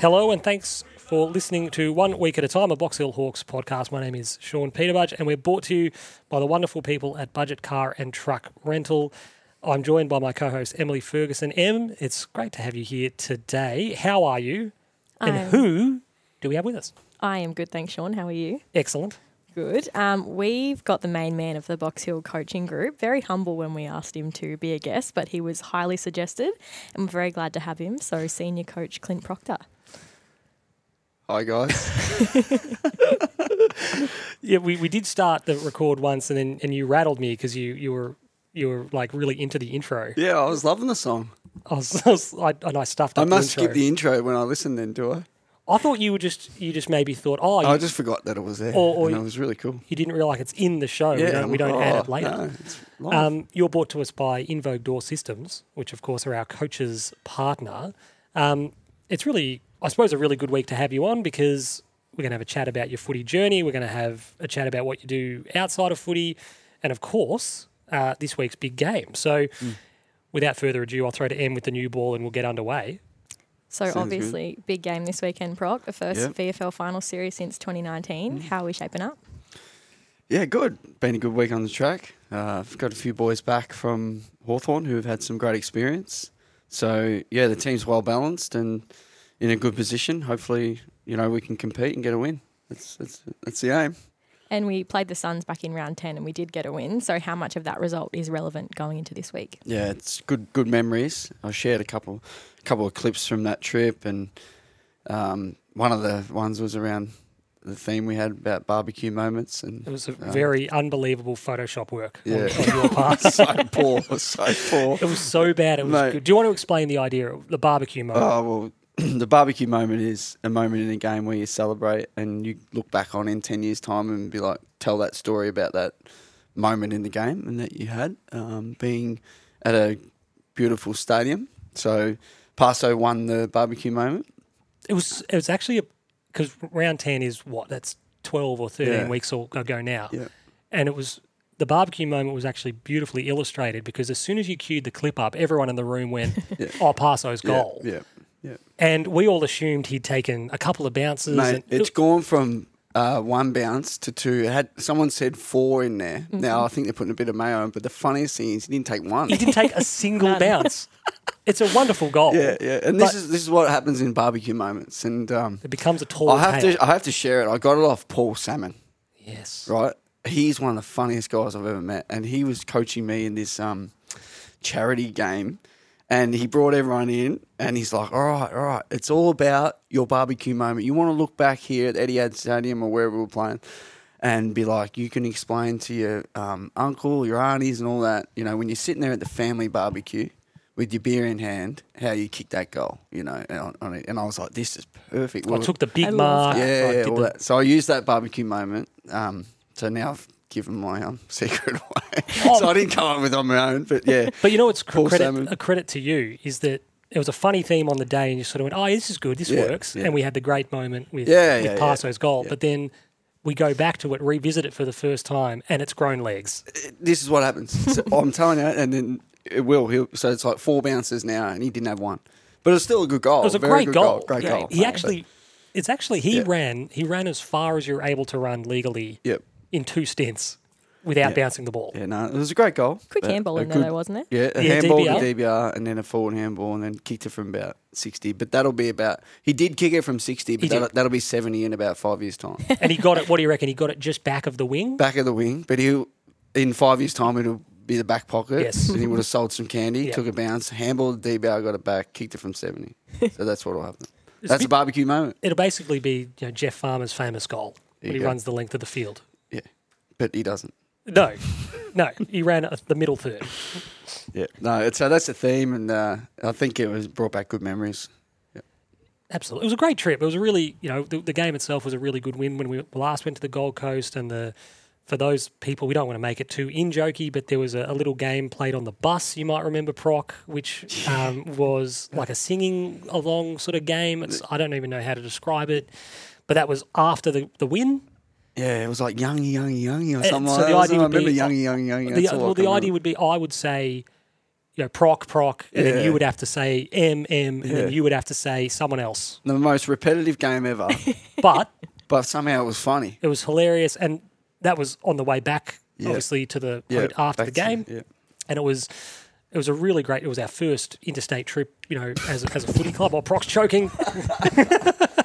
Hello, and thanks for listening to One Week at a Time, a Box Hill Hawks podcast. My name is Sean Peterbudge, and we're brought to you by the wonderful people at Budget Car and Truck Rental. I'm joined by my co-host Emily Ferguson. Em, it's great to have you here today. How are you? And I'm- who do we have with us? I am good, thanks, Sean. How are you? Excellent. Good. Um, we've got the main man of the Box Hill coaching group. Very humble when we asked him to be a guest, but he was highly suggested, and we're very glad to have him. So, senior coach Clint Proctor. Hi guys. Yeah, we, we did start the record once, and then and you rattled me because you you were you were like really into the intro. yeah, I was loving the song. I was, I was I, and I stuffed up I must the intro. skip the intro when I listen. Then do I? I thought you were just you just maybe thought oh you, I just forgot that it was there, Or- or and you- it was really cool. you didn't realize it's in the show. we don't, we don't add it oh, later. No, it's. Um, you're brought to us by Invoke Door Systems, which of course are our coach's partner. Um, it's really, I suppose, a really good week to have you on because we're going to have a chat about your footy journey. We're going to have a chat about what you do outside of footy, and of course, uh, this week's big game. So, Mm. without further ado, I'll throw to Em with the new ball, and we'll get underway. So, Sounds good. obviously, big game this weekend, Proc. The first Yep. VFL final series since 2019. How are we shaping up? yeah, good. Been a good week on the track. Uh, I've got a few boys back from Hawthorn who have had some great experience. So yeah, the team's well balanced and in a good position. Hopefully, you know we can compete and get a win. That's that's that's the aim. And we played the Suns back in round 10 and we did get a win. So, how much of that result is relevant going into this week? Yeah, it's good good memories. I shared a couple couple of clips from that trip, and um, one of the ones was around the theme we had about barbecue moments, and It was a uh, very unbelievable Photoshop work on- Yeah. on, your part. so poor, so poor. It was so bad. It was Mate. good. Do you want to explain the idea of the barbecue moment? Oh well, the barbecue moment is a moment in a game where you celebrate and you look back on in ten years' time and be like, tell that story about that moment in the game and that you had um, being at a beautiful stadium. So Paso won the barbecue moment. It was it was actually because round ten is what that's twelve or thirteen Yeah. weeks or- ago now, Yeah. and it was the barbecue moment was actually beautifully illustrated because as soon as you queued the clip up, everyone in the room went, Yeah. "Oh, Passo's goal," Yeah, yeah, yeah. and we all assumed he'd taken a couple of bounces. Mate, and it's gone from uh, one bounce to two. It had someone said four in there. Now I think they're putting a bit of mayo on, but the funniest thing is he didn't take one. he didn't take a single bounce. It's a wonderful goal. Yeah, yeah, and this is this is what happens in barbecue moments. And um, It becomes a tall. I have tale. to I have to share it. I got it off Paul Salmon, Yes. right? He's one of the funniest guys I've ever met, and he was coaching me in this um, charity game. And he brought everyone in, and he's like, "All right, all right, it's all about your barbecue moment. You want to look back here at Etihad Stadium or wherever we're playing, and be like, you can explain to your um, uncle, your aunties, and all that. You know, when you're sitting there at the family barbecue with your beer in hand, how you kick that goal. You know, and, on- on and I was like, this is perfect. I Well, took the big I mark. yeah, yeah, all the- that. So I used that barbecue moment. Um, so now I've given my um, secret away. Oh. so I didn't come up with it on my own, but yeah. But you know what's Paul credit, Salmon. a credit to you is that it was a funny theme on the day, and you sort of went, "Oh, this is good. This Yeah, works." yeah. And we had the great moment with Yeah, with yeah, yeah. Goal. But then we go back to it, revisit it for the first time, and it's grown legs. this is what happens. So I'm telling you, and then it will. He'll, so it's like four bounces now, and he didn't have one, but it's still a good goal. It was a Very great good goal. Great goal. He actually, it's actually he ran. He ran as far as you're able to run legally Yep. In two stints without Yeah. bouncing the ball. Yeah, no, it was a great goal. Quick But handball a in there, good- though, wasn't it? Yeah, a Yeah, handball DBR. to DBR, and then a forward handball, and then kicked it from about sixty. But that'll be about. He did kick it from sixty, but did. that'll, that'll be seventy in about five years' time. And he got it. What do you reckon? He got it just back of the wing. back of the wing, but he'll in five years' time it'll be the back pocket. Yes. and he would have sold some candy, Yeah. took a bounce, handballed the DBR, got it back, kicked it from seventy. so that's what'll happen. That's a a bit- barbecue moment. It'll basically be you know, Jeff Farmer's famous goal There when he go. runs the length of the field. Yeah, but he doesn't. No, no, he ran the middle third. Yeah, no. So that's the theme, and uh, I think it was brought back good memories. Absolutely, it was a great trip. It was a really, you know, the, the game itself was a really good win when we last went to the Gold Coast, and the for those people, we don't want to make it too in jokey, but there was a, a little game played on the bus. You might remember Proc, which um, was like a singing along sort of game. It's, I don't even know how to describe it, but that was after the, the win. Yeah, it was like youngy, youngy, youngy, or something so like the that. idea I would be- remember youngy, youngy, youngy. The, That's all I well, the idea remember. would be, I would say, you know, proc, proc, and then you would have to say M, M, and Yeah. then you would have to say someone else. The most repetitive game ever, But but somehow it was funny. it was hilarious, and that was on the way back, Yeah. obviously, to the Yeah, after the to- game, yeah. and it was. It was a really great. It was our first interstate trip, you know, as a, as a footy club. While Proc's choking,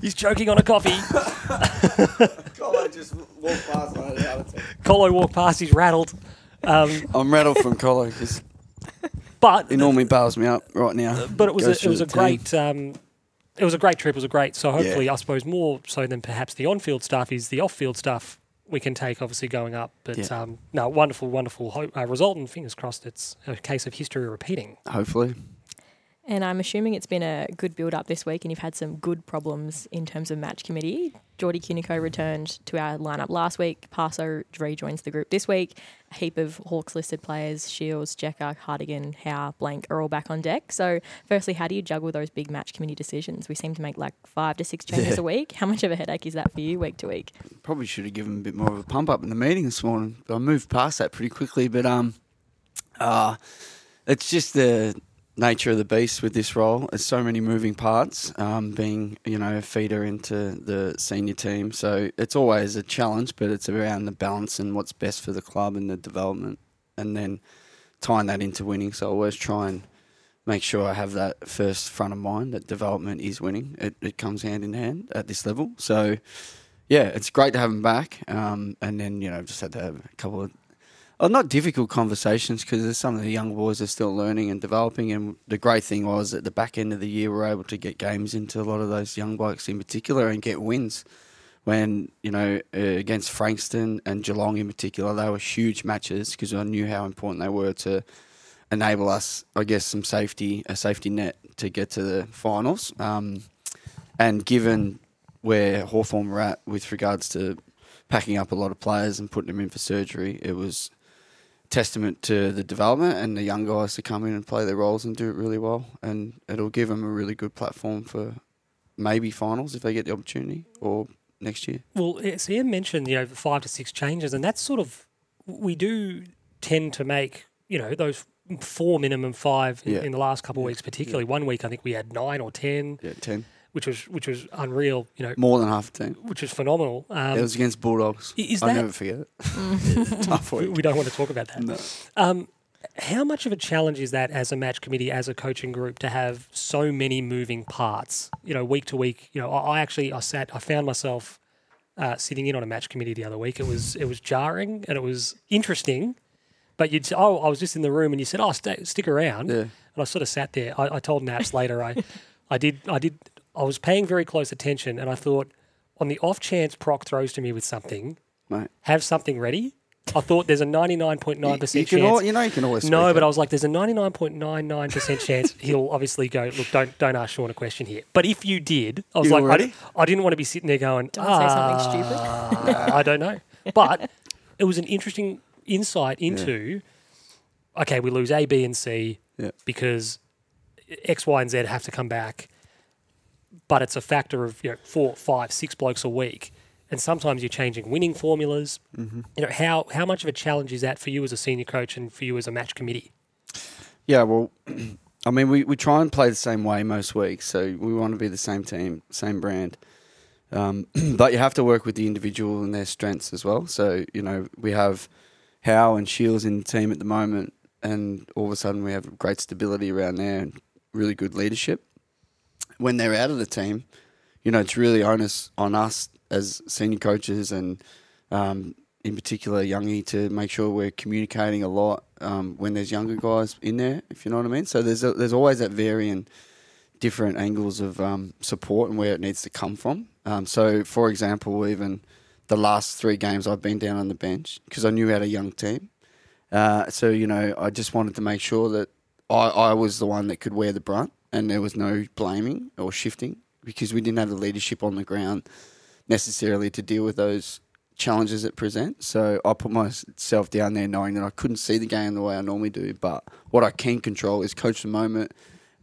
he's choking on a coffee. Colo just walked past like the other time. Colo walked past, he's rattled. Um, I'm rattled from Colo because but he normally bails me up right now. but it was a, it was a great um, it was a great trip. It was a great. So hopefully, Yeah. I suppose more so than perhaps the on-field stuff is the off-field stuff we can take. Obviously, going up, but Yeah. um, no, wonderful, wonderful ho- uh, result, and fingers crossed it's a case of history repeating. Hopefully, And I'm assuming it's been a good build up this week and you've had some good problems in terms of match committee. Geordie Cunico returned to our lineup last week. Paso rejoins the group this week. A heap of Hawks listed players, Shiels, Jeka, Hartigan, Howe, Blank are all back on deck. So, firstly, how do you juggle those big match committee decisions? We seem to make like five to six changes Yeah. a week. How much of a headache is that for you week to week? probably should have given a bit more of a pump up in the meeting this morning. But I moved past that pretty quickly. But um, uh, it's just the nature of the beast with this role. There's so many moving parts. Um, being you know a feeder into the senior team, so it's always a challenge. But it's around the balance and what's best for the club and the development, and then tying that into winning. So I always try and make sure I have that first front of mind that development is winning. It, it comes hand in hand at this level. So yeah, it's great to have him back. Um, and then you know, just had to have a couple of, well, not difficult conversations because some of the young boys are still learning and developing. And the great thing was at the back end of the year, we are able to get games into a lot of those young blokes in particular and get wins. When you know uh, against Frankston and Geelong in particular, they were huge matches because I knew how important they were to enable us, I guess, some safety, a safety net to get to the finals. Um, and given where Hawthorn were at with regards to packing up a lot of players and putting them in for surgery, it was testament to the development and the young guys to come in and play their roles and do it really well. And it'll give them a really good platform for maybe finals if they get the opportunity or next year. Well, it's Ian mentioned you know five to six changes, and that's sort of we do tend to make you know those four minimum five in, Yeah. in the last couple of weeks, particularly. One week I think we had nine or ten, Yeah, 10. Which was which was unreal. You know, More than half a team. which is phenomenal. Um, it was against Bulldogs. i- is I'll never forget it. Tough we, week. we don't want to talk about that. No. Um, how much of a challenge is that as a match committee, as a coaching group, to have so many moving parts? You know, week to week. You know, I, I actually I sat, I found myself uh, sitting in on a match committee the other week. It was it was jarring and it was interesting. But you'd say, oh, I was just in the room and you said, oh, stay, stick around. Yeah. And I sort of sat there. I, I told Naps later, I, I did, I did, I was paying very close attention, and I thought, on the off chance Proc throws to me with something, Mate. have something ready. I thought there's a 99.9% You, chance. you, can al- you know you can always No, speak but I was like, there's a 99.99% chance he'll obviously go, look, don't don't ask Sean a question here. But if you did, I was You like, were I, I didn't want to be sitting there going, Don't say something "Ah, stupid. I don't know. But it was an interesting insight into, okay, we lose A, B, and C Yeah. because X, Y, and Z have to come back. But it's a factor of you know four, five, six blokes a week, and sometimes you're changing winning formulas. Mm-hmm. You know how how much of a challenge is that for you as a senior coach and for you as a match committee? Yeah, well, I mean, we, we try and play the same way most weeks, so we want to be the same team, same brand. Um, but you have to work with the individual and their strengths as well. So, you know, we have Howe and Shiels in the team at the moment, and all of a sudden we have great stability around there and really good leadership. When they're out of the team, you know, it's really onus on us as senior coaches and um, in particular Youngie to make sure we're communicating a lot um, when there's younger guys in there, if you know what I mean. So there's a, there's always that varying different angles of um, support and where it needs to come from. Um, so, for example, even the last three games I've been down on the bench because I knew we had a young team. Uh, so you know, I just wanted to make sure that I, I was the one that could wear the brunt, and there was no blaming or shifting because we didn't have the leadership on the ground necessarily to deal with those challenges it presents. So I put myself down there knowing that I couldn't see the game the way I normally do, but what I can control is coach the moment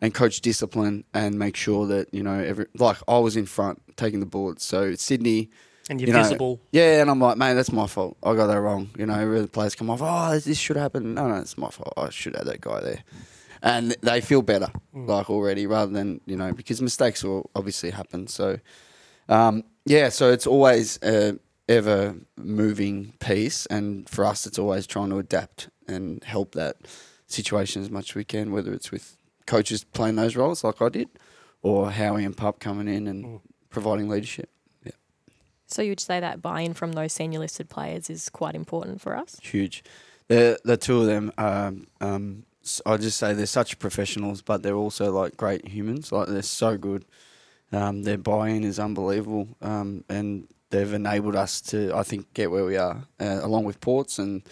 and coach discipline and make sure that, you know, every like I was in front taking the bullets. So Sydney And you're you know, visible. Yeah, and I'm like, man, that's my fault. I got that wrong. You know, the players come off, oh, this should happen. No, no, it's my fault. I should have that guy there. And they feel better, Mm. like already, rather than, you know, because mistakes will obviously happen. So, um, yeah, so it's always a ever moving piece. And for us, it's always trying to adapt and help that situation as much as we can, whether it's with coaches playing those roles like I did or Howie and Pup coming in and Mm. providing leadership. So you'd say that buy-in from those senior listed players is quite important for us. huge. The the two of them, um, um, s- I just say they're such professionals, but they're also like great humans. Like they're so good. Um, their buy-in is unbelievable, um, and they've enabled us to, I think, get where we are, uh, along with Ports and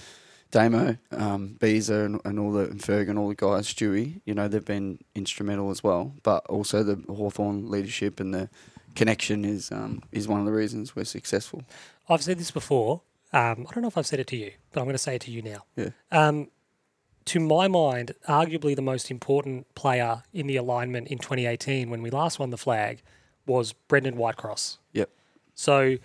Damo, um, Beezer, and, and all the and Ferg and all the guys, Stewie. You know, they've been instrumental as well. But also the Hawthorn leadership and the connection is um, is one of the reasons we're successful. I've said this before. Um, I don't know if I've said it to you, but I'm going to say it to you now. Yeah. To my mind, arguably the most important player in the alignment in 2018 when we last won the flag was Brendan Whitecross. Yep. So,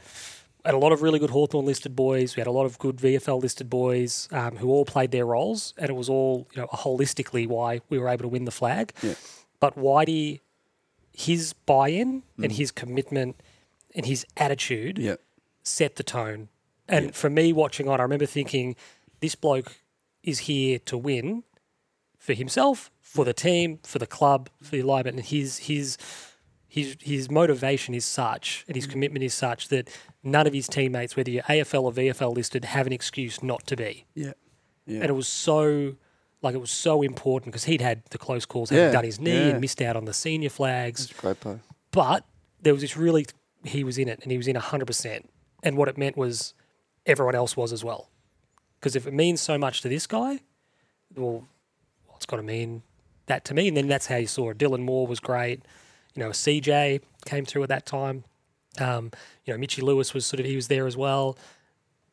had a lot of really good Hawthorn listed boys. We had a lot of good VFL listed boys um, who all played their roles, and it was all you know holistically why we were able to win the flag. Yeah. But Whitey, his buy-in Mm. and his commitment and his attitude Yep. set the tone. And for me, watching on, I remember thinking, this bloke is here to win for himself, for the team, for the club, for the alignment, and his his his his motivation is such, and his commitment is such that none of his teammates, whether you're AFL or VFL listed, have an excuse not to be. Yeah. Yeah. And it was so. Like it was so important because he'd had the close calls, having Yeah, done his knee yeah. and missed out on the senior flags Great play. but there was this really he was in it and he was in 100% and what it meant was everyone else was as well because if it means so much to this guy well it's got to mean that to me and then that's how you saw it dylan moore was great you know cj came through at that time um, you know mitchy lewis was sort of he was there as well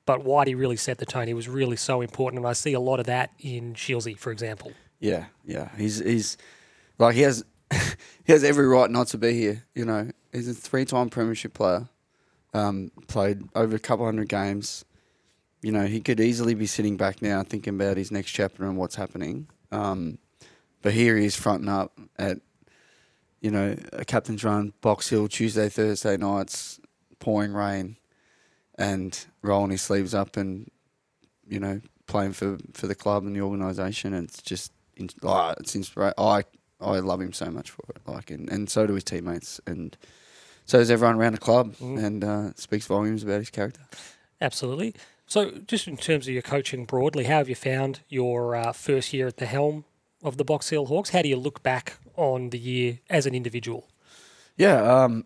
but whitey really set the tone he was really so important and i see a lot of that in shielsy for example Yeah, yeah. He's he's like he has he has every right not to be here. You know, he's a three-time premiership player. Um, played over a couple hundred games. You know, he could easily be sitting back now thinking about his next chapter and what's happening. Um, but here he is fronting up at, you know, a captain's run, Box Hill, Tuesday, Thursday nights, pouring rain, and rolling his sleeves up and, you know, playing for, for the club and the organisation. And it's just, like, it's inspira- I I love him so much for it. Like, and, and so do his teammates, and so does everyone around the club, and uh, speaks volumes about his character. Absolutely. So, just in terms of your coaching broadly, how have you found your uh, first year at the helm of the Box Hill Hawks? How do you look back on the year as an individual? Yeah, um,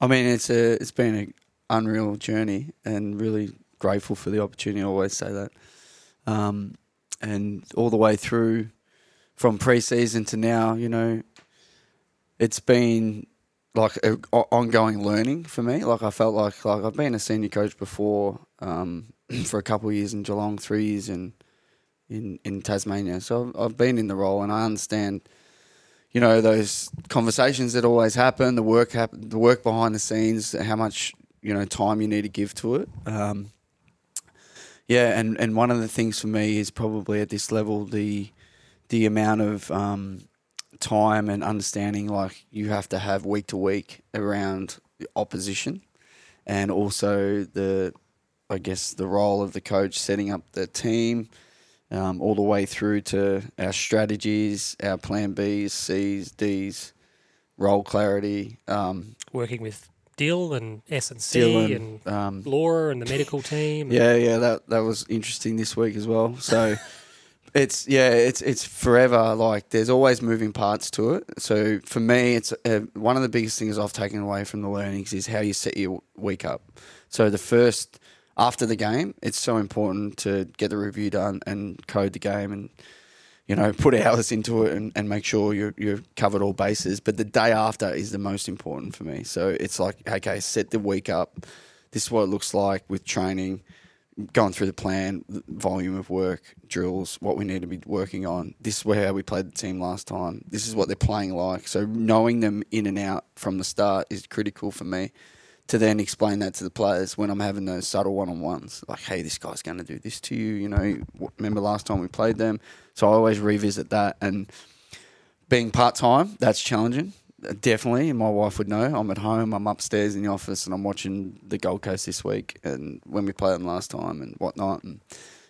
I mean it's a it's been an unreal journey, and really grateful for the opportunity. I always say that, um, and all the way through from pre-season to now, you know, it's been like a, ongoing learning for me. Like I felt like like I've been a senior coach before um, for a couple of years in Geelong, three years in in in Tasmania. So I've, I've been in the role, and I understand you know those conversations that always happen, the work hap- the work behind the scenes, how much you know time you need to give to it. Um, yeah, and, and one of the things for me is probably at this level the the amount of um, time and understanding like you have to have week to week around the opposition, and also the I guess the role of the coach setting up the team um, all the way through to our strategies, our plan Bs, Cs, Ds, role clarity. Um, Working with Dill and S and C and um, Laura and the medical team. yeah, yeah, that that was interesting this week as well. So it's yeah, it's it's forever. Like there's always moving parts to it. So for me, it's uh, one of the biggest things I've taken away from the learnings is how you set your week up. So the first after the game, it's so important to get the review done and code the game and you know put hours into it and, and make sure you're you've covered all bases. But the day after is the most important for me. So it's like okay, set the week up. This is what it looks like with training going through the plan, volume of work, drills, what we need to be working on. This is where we played the team last time. This is what they're playing like. So knowing them in and out from the start is critical for me to then explain that to the players when I'm having those subtle one on ones. Like, hey, this guy's going to do this to you. You know, remember last time we played them? So I always revisit that. And being part time, that's challenging. Uh, Definitely, and my wife would know. I'm at home. I'm upstairs in the office, and I'm watching the Gold Coast this week, and when we played them last time, and whatnot. And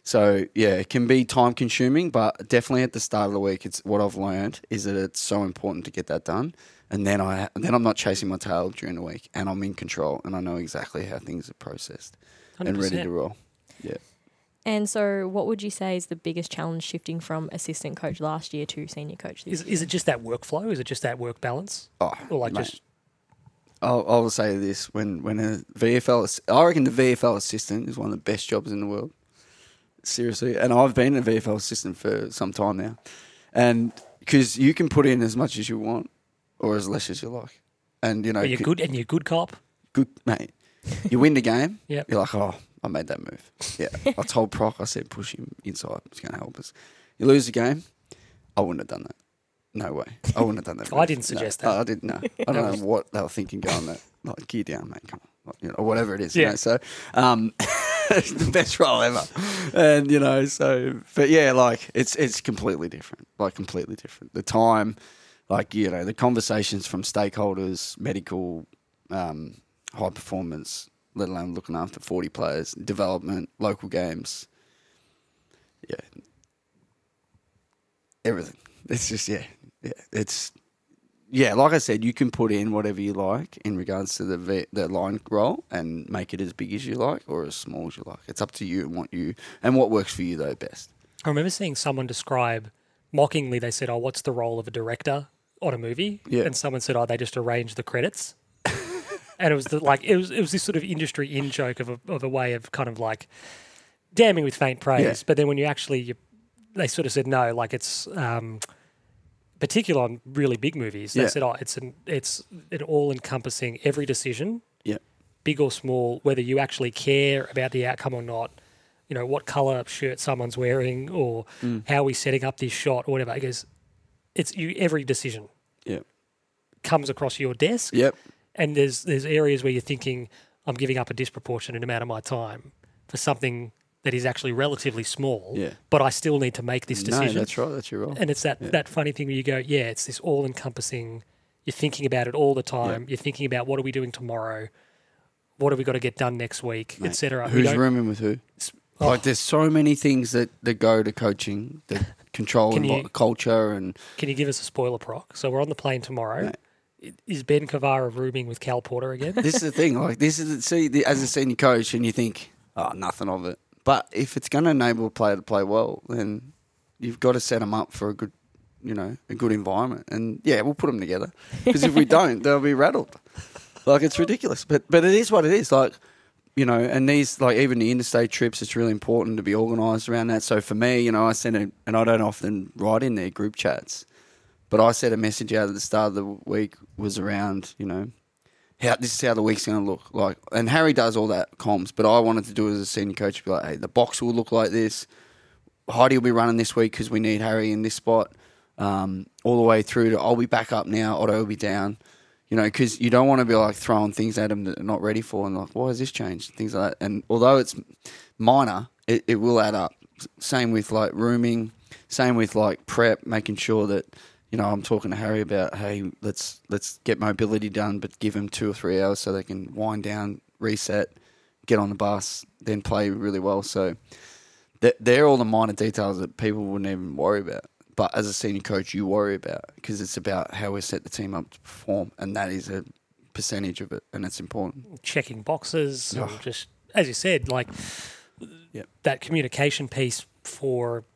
so, yeah, it can be time consuming, but definitely at the start of the week, it's what I've learned is that it's so important to get that done. And then I, then I'm not chasing my tail during the week, and I'm in control, and I know exactly how things are processed and ready to roll. Yeah. And so, what would you say is the biggest challenge shifting from assistant coach last year to senior coach this Is, year? is it just that workflow? Is it just that work balance? Oh, Or like mate. just I'll, I'll say this: when when a VFL, I reckon the VFL assistant is one of the best jobs in the world. Seriously, and I've been a VFL assistant for some time now, and because you can put in as much as you want or as less as you like, and you know, are you c- good and you're good cop? good mate. You win the game, Yep. you're like, oh, I made that move. Yeah, I told Proc, I said push him inside. It's going to help us. You lose the game, I wouldn't have done that. No way. I wouldn't have done that. I move. didn't suggest no, that. I didn't know. I don't know what they were thinking going that. Like, gear down, mate. Come on. Like, you know, or whatever it is. You Yeah. know, so, um, it's the best role ever. And, you know, so, but yeah, like, it's, it's completely different. Like, completely different. The time, like, you know, the conversations from stakeholders, medical, um, high performance, let alone looking after 40 players, development, local games. Yeah. Everything. It's just, yeah. Yeah. It's, yeah, like I said, you can put in whatever you like in regards to the ve- the line role and make it as big as you like or as small as you like. It's up to you and what you and what works for you though best. I remember seeing someone describe mockingly. They said, "Oh, what's the role of a director on a movie?" Yeah. And someone said, "Oh, they just arranged the credits." and it was the, like it was it was this sort of industry in joke of a of a way of kind of like damning with faint praise. Yeah. But then when you actually you, they sort of said no, like it's um, particular on really big movies. They Yeah. said, "Oh, it's an it's an all encompassing every decision." Yeah. big or small, whether you actually care about the outcome or not, you know, what color shirt someone's wearing or Mm. how we setting up this shot or whatever. It goes, it's you every decision Yep. comes across your desk Yep. and there's there's areas where you're thinking, I'm giving up a disproportionate amount of my time for something that is actually relatively small, Yeah. but I still need to make this decision. No, that's right. That's your role. And it's that, Yeah. that funny thing where you go, yeah, it's this all encompassing. You're thinking about it all the time. You're thinking about what are we doing tomorrow? What have we got to get done next week, etc. Who's rooming with who? Oh. Like, there's so many things that, that go to coaching, that control Can and you- what- culture and Can you give us a spoiler proc? So we're on the plane tomorrow. Is Ben Cavarra rooming with Cal Porter again? this is the thing. Like this is see the, as a senior coach, and you think, oh, nothing of it. But if it's going to enable a player to play well, then you've got to set them up for a good, you know, a good environment. And yeah, we'll put them together because if we don't, they'll be rattled. Like it's ridiculous. But but it is what it is. Like you know, and these like even the interstate trips, it's really important to be organised around that. So for me, you know, I send it, and I don't often write in their group chats, but I sent a message out at the start of the week was around, you know, how this is how the week's going to look like. And Harry does all that comms, but I wanted to do it as a senior coach, be like, hey, the box will look like this. Heidi will be running this week because we need Harry in this spot. Um, all the way through to I'll be back up now, Otto will be down. You know, because you don't want to be like throwing things at them that they're not ready for, and like, why has this changed? Things like that. And although it's minor, it, it will add up. Same with like rooming, same with like prep, making sure that you know I'm talking to Harry about, hey, let's let's get mobility done, but give them two or three hours so they can wind down, reset, get on the bus, then play really well. So they're all the minor details that people wouldn't even worry about. But as a senior coach, you worry about because it's about how we set the team up to perform, and that is a percentage of it, and it's important. Checking boxes, Oh. just as you said, like Yep. that communication piece for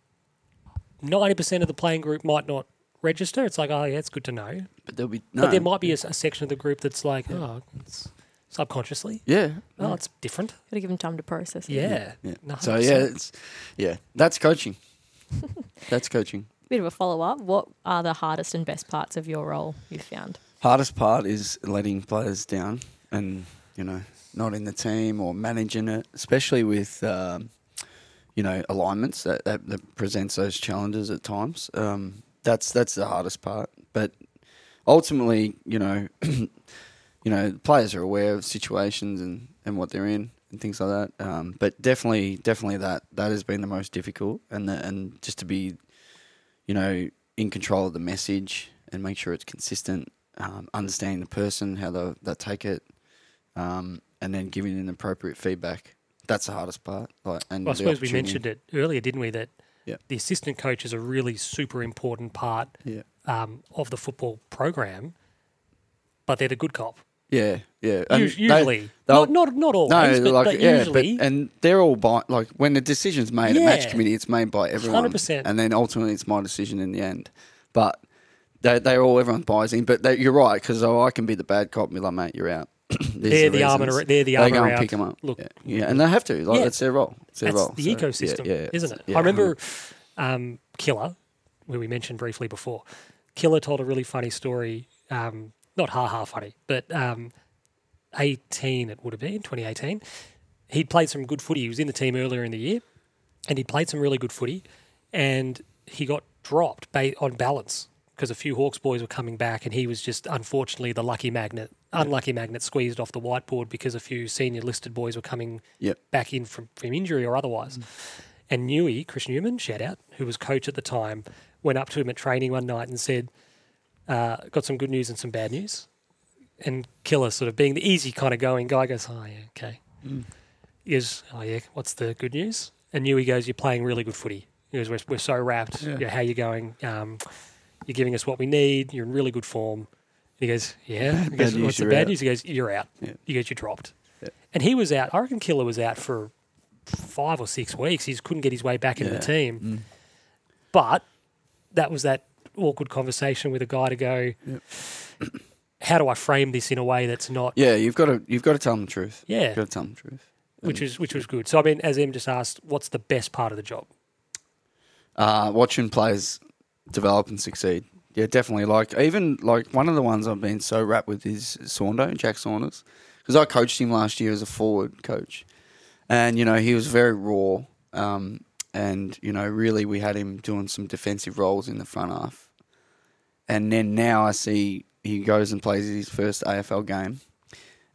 ninety percent of the playing group might not register. It's like, oh yeah, it's good to know. But there'll be no, But there might be a section of the group that's like, oh, it's subconsciously, yeah, oh, it's different. Got to give them time to process it. Yeah. yeah. No, So yeah, it's yeah, that's coaching. that's coaching. Bit of a follow up. What are the hardest and best parts of your role you've found? Hardest part is letting players down and, you know, not in the team or managing it, especially with, um, you know, alignments that, that, that presents those challenges at times. Um, that's that's the hardest part. But ultimately, you know, you know, players are aware of situations and, and what they're in and things like that. Um, but definitely, definitely that that has been the most difficult, and the, and just to be, you know, in control of the message and make sure it's consistent, um, understanding the person how they they take it, um, and then giving an appropriate feedback. That's the hardest part. Like, and Well, I suppose we mentioned it earlier, didn't we? That Yeah. the assistant coach is a really super important part Yeah, um, of the football program, but they're the good cop. Yeah, yeah. Us- usually, they'll- not, not not always, No, but, like but yeah, usually, but and they're all by like when the decision's made at match committee, it's made by everyone, 100%. and then ultimately it's my decision in the end. But they they're all everyone buys in. But they, you're right because oh, I can be the bad cop and be like, mate, you're out. They're the arm and ar- they're the they go and around. pick them up. Look, yeah, yeah, and they have to. Like Yeah. that's their role. It's their that's role. the So, yeah, ecosystem, yeah, isn't it? yeah, I remember um, Killer, where we mentioned briefly before. Killer told a really funny story, um, not ha ha funny, but um, 18 it would have been, 2018. He'd played some good footy. He was in the team earlier in the year, and he played some really good footy, and he got dropped ba- on balance because a few Hawks boys were coming back, and he was just unfortunately the lucky magnet, unlucky magnet squeezed off the whiteboard because a few senior listed boys were coming Yep. back in from, from injury or otherwise. And Newey, Chris Newman, shout out, who was coach at the time, went up to him at training one night and said, uh, Got some good news and some bad news. And Killer, sort of being the easy kind of going guy, goes, Oh, yeah, okay. He goes, Oh, yeah, what's the good news? And Newey goes, You're playing really good footy. He goes, We're, we're so wrapped. Yeah. Yeah, how you going? Um, you're giving us what we need. You're in really good form. And he goes, Yeah. He goes, What's the bad out." news? He goes, You're out. Yeah. He goes, You dropped. Yeah. And he was out. I reckon Killer was out for five or six weeks. He just couldn't get his way back into the team. Mm. But that was that awkward conversation with a guy to go, how do I frame this in a way that's not, Yeah, you've got to you've got to tell them the truth. yeah, You've got to tell them the truth. which is which was good. So I mean, as Em just asked, what's the best part of the job? uh, watching players develop and succeed. Yeah, definitely. Like even like one of the ones I've been so wrapped with is Saundo, Jack Saunders, because I coached him last year as a forward coach, and you know he was very raw, um, and you know really we had him doing some defensive roles in the front half, and then now I see he goes and plays his first AFL game,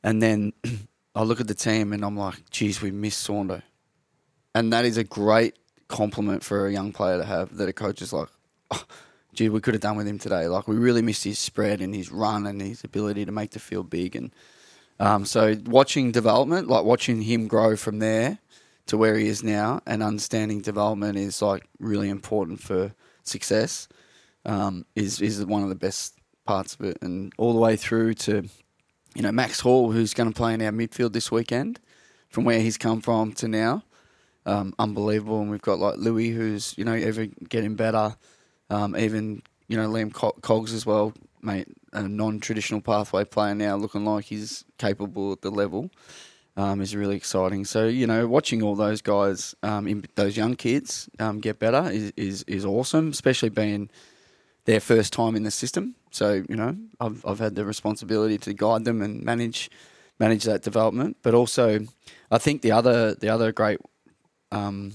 and then I look at the team and I'm like, geez, we missed Saundo, and that is a great compliment for a young player to have that a coach is like, oh, gee, we could have done with him today. Like we really missed his spread and his run and his ability to make the field big. And um, so watching development, like watching him grow from there to where he is now, and understanding development is like really important for success. Um, is is one of the best parts of it, and all the way through to, you know, Max Hall, who's going to play in our midfield this weekend, from where he's come from to now um, unbelievable. And we've got like Louis, who's you know ever getting better. Um, even you know Liam Cogs as well, mate, a non-traditional pathway player now, looking like he's capable at the level. Um, is really exciting. So you know, watching all those guys, um, in, those young kids, um, get better is, is is awesome. Especially being their first time in the system. So you know, I've I've had the responsibility to guide them and manage manage that development. But also, I think the other the other great um,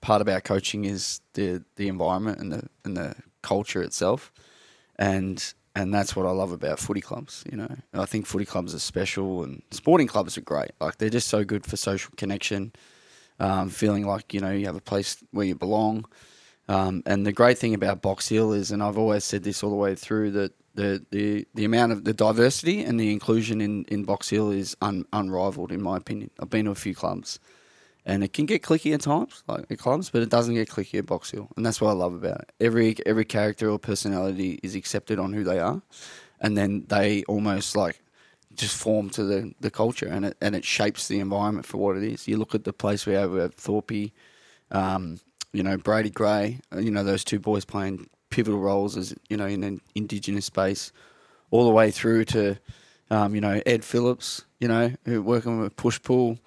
part about coaching is the the environment and the and the culture itself, and and that's what I love about footy clubs. You know, I think footy clubs are special, and sporting clubs are great. Like they're just so good for social connection, um, feeling like you know you have a place where you belong. Um, and the great thing about Box Hill is, and I've always said this all the way through, that the, the, the amount of the diversity and the inclusion in, in Box Hill is un, unrivaled, in my opinion. I've been to a few clubs, and it can get clicky at times, like at clubs, but it doesn't get clicky at Box Hill, and that's what I love about it. Every every character or personality is accepted on who they are, and then they almost like just form to the, the culture, and it and it shapes the environment for what it is. You look at the place we have, we Thorpe, um, you know Brady Gray, uh, you know those two boys playing pivotal roles as you know in an indigenous space, all the way through to um, you know Ed Phillips, you know who working with push pull,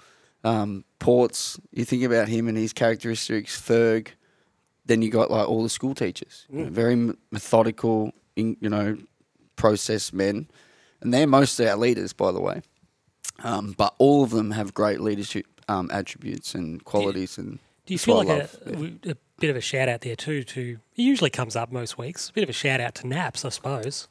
um, Ports. You think about him and his characteristics, Ferg. Then you got like all the school teachers, you know, very methodical, in, you know, process men, and they're most of our leaders, by the way. Um, but all of them have great leadership um, attributes and qualities, and Do you feel like a, yeah. a bit of a shout out there too? To it usually comes up most weeks. A bit of a shout out to Naps, I suppose.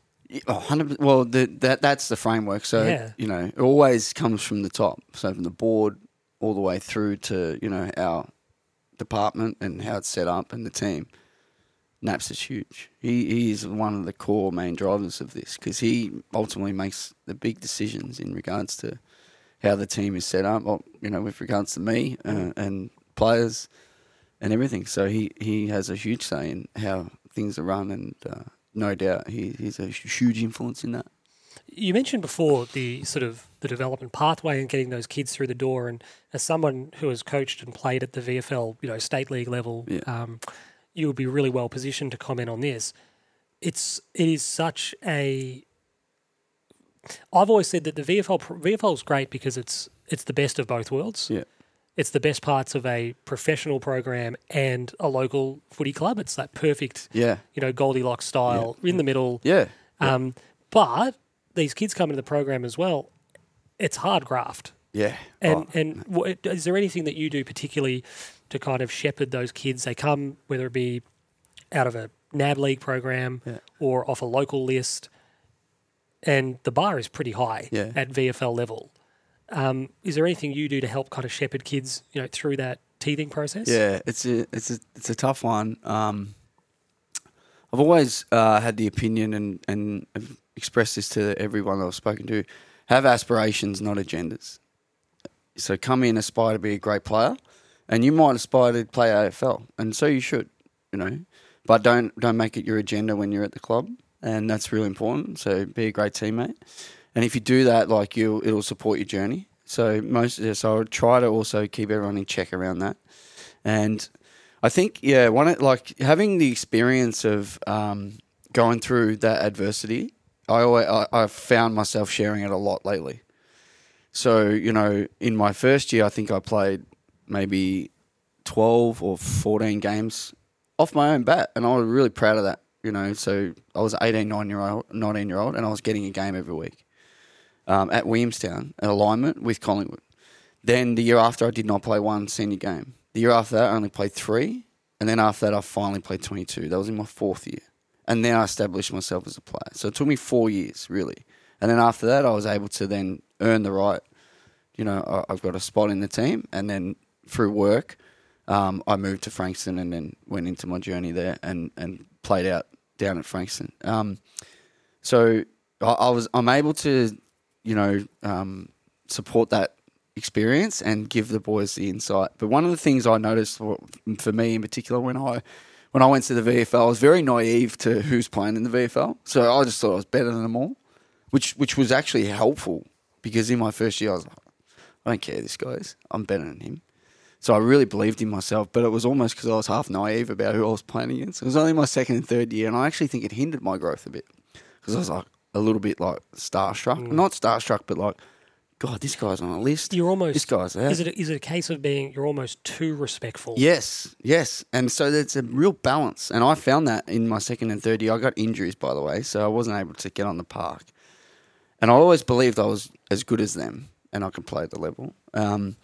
Oh, 100 Well, the, that that's the framework. So Yeah. you know, it always comes from the top. So from the board all the way through to you know our department and how it's set up and the team. Naps is huge. He he is one of the core main drivers of this because he ultimately makes the big decisions in regards to how the team is set up. You know, with regards to me uh, and players and everything. So he, he has a huge say in how things are run, and uh, no doubt he, he's a huge influence in that. You mentioned before the sort of the development pathway and getting those kids through the door. And as someone who has coached and played at the VFL, you know, state league level, Yeah. um, you would be really well positioned to comment on this. It's it is such a. I've always said that the VFL VFL is great because it's it's the best of both worlds. Yeah. It's the best parts of a professional program and a local footy club. It's that perfect, Yeah, you know, Goldilocks style in the middle. yeah, Um, but these kids come into the program as well. It's hard graft. yeah. And Oh, and what, is there anything that you do particularly to kind of shepherd those kids? They come whether it be out of a NAB league program Yeah. or off a local list, and the bar is pretty high Yeah. at VFL level. Um, is there anything you do to help kind of shepherd kids, you know, through that teething process? Yeah, it's a it's a it's a tough one. Um, I've always uh, had the opinion and and expressed this to everyone I've spoken to: have aspirations, not agendas. So come in, aspire to be a great player, and you might aspire to play AFL, and so you should, you know. But don't don't make it your agenda when you're at the club, and that's really important. So be a great teammate, and if you do that, like you, it'll support your journey. So most, of so I would try to also keep everyone in check around that, and I think yeah, one like having the experience of um, going through that adversity. I always I, I've found myself sharing it a lot lately. So you know, in my first year, I think I played maybe twelve or fourteen games off my own bat, and I was really proud of that. You know, so I was 18, 9 year old, nineteen year old, and I was getting a game every week um, at Williamstown, an alignment with Collingwood. Then the year after, I did not play one senior game. The year after that, I only played three, and then after that, I finally played twenty two. That was in my fourth year, and then I established myself as a player. So it took me four years really, and then after that, I was able to then earn the right. You know, I- I've got a spot in the team, and then through work, um, I moved to Frankston, and then went into my journey there, and and played out down at Frankston. Um, so I, I was I'm able to, you know, um, support that experience and give the boys the insight. But one of the things I noticed for, for me in particular when I when I went to the VFL, I was very naive to who's playing in the VFL. So I just thought I was better than them all, which which was actually helpful because in my first year I was like, I don't care this guy's, I'm better than him. So I really believed in myself, but it was almost because I was half naive about who I was playing against. It was only my second and third year, and I actually think it hindered my growth a bit because I was like a little bit like starstruck, mm. not starstruck, but like, God, this guy's on a list. You're almost. this guy's there. Is it is it a case of being you're almost too respectful? Yes, yes. And so there's a real balance. And I found that in my second and third year. I got injuries, by the way, so I wasn't able to get on the park. And I always believed I was as good as them and I could play at the level. Um,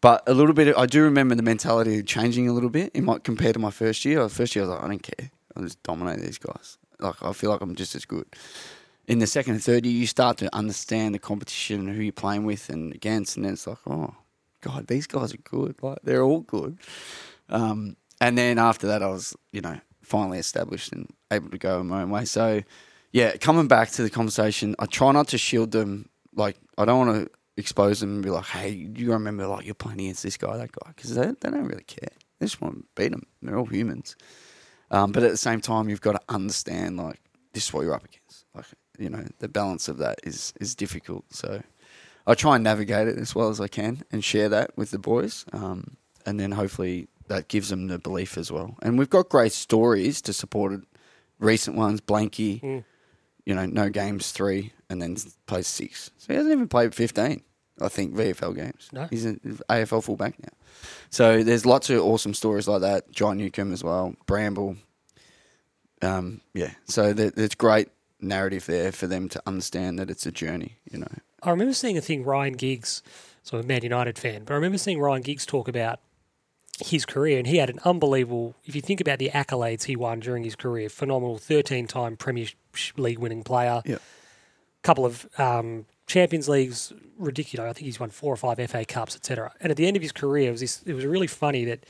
but a little bit, I do remember the mentality changing a little bit in my, compared to my first year. First year, I was like, I don't care. I'll just dominate these guys. Like, I feel like I'm just as good. In the second and third year, you start to understand the competition and who you're playing with and against. And then it's like, oh, God, these guys are good. Like, they're all good. Um, and then after that, I was, you know, finally established and able to go my own way. So, yeah, coming back to the conversation, I try not to shield them. Like, I don't want to expose them and be like, hey, you remember, like, you're playing against this guy, that guy, because they, they don't really care. They just want to beat them. They're all humans. Um, but at the same time, you've got to understand, like, this is what you're up against. Like, you know, the balance of that is is difficult. So, I try and navigate it as well as I can and share that with the boys. Um, and then hopefully that gives them the belief as well. And we've got great stories to support it. Recent ones, Blanky, Mm. you know, no games three, and then plays six. So he hasn't even played 15, I think, VFL games. No. He's an AFL fullback now. So there's lots of awesome stories like that. John Newcombe as well, Bramble. Um, yeah, so there's great narrative there for them to understand that it's a journey, you know. I remember seeing a thing Ryan Giggs, so I'm a Man United fan, but I remember seeing Ryan Giggs talk about his career, and he had an unbelievable. If you think about the accolades he won during his career, phenomenal thirteen-time Premier League winning player, Yeah. couple of um, Champions Leagues, ridiculous. I think he's won four or five FA Cups, etc. And at the end of his career, it was this, it was really funny that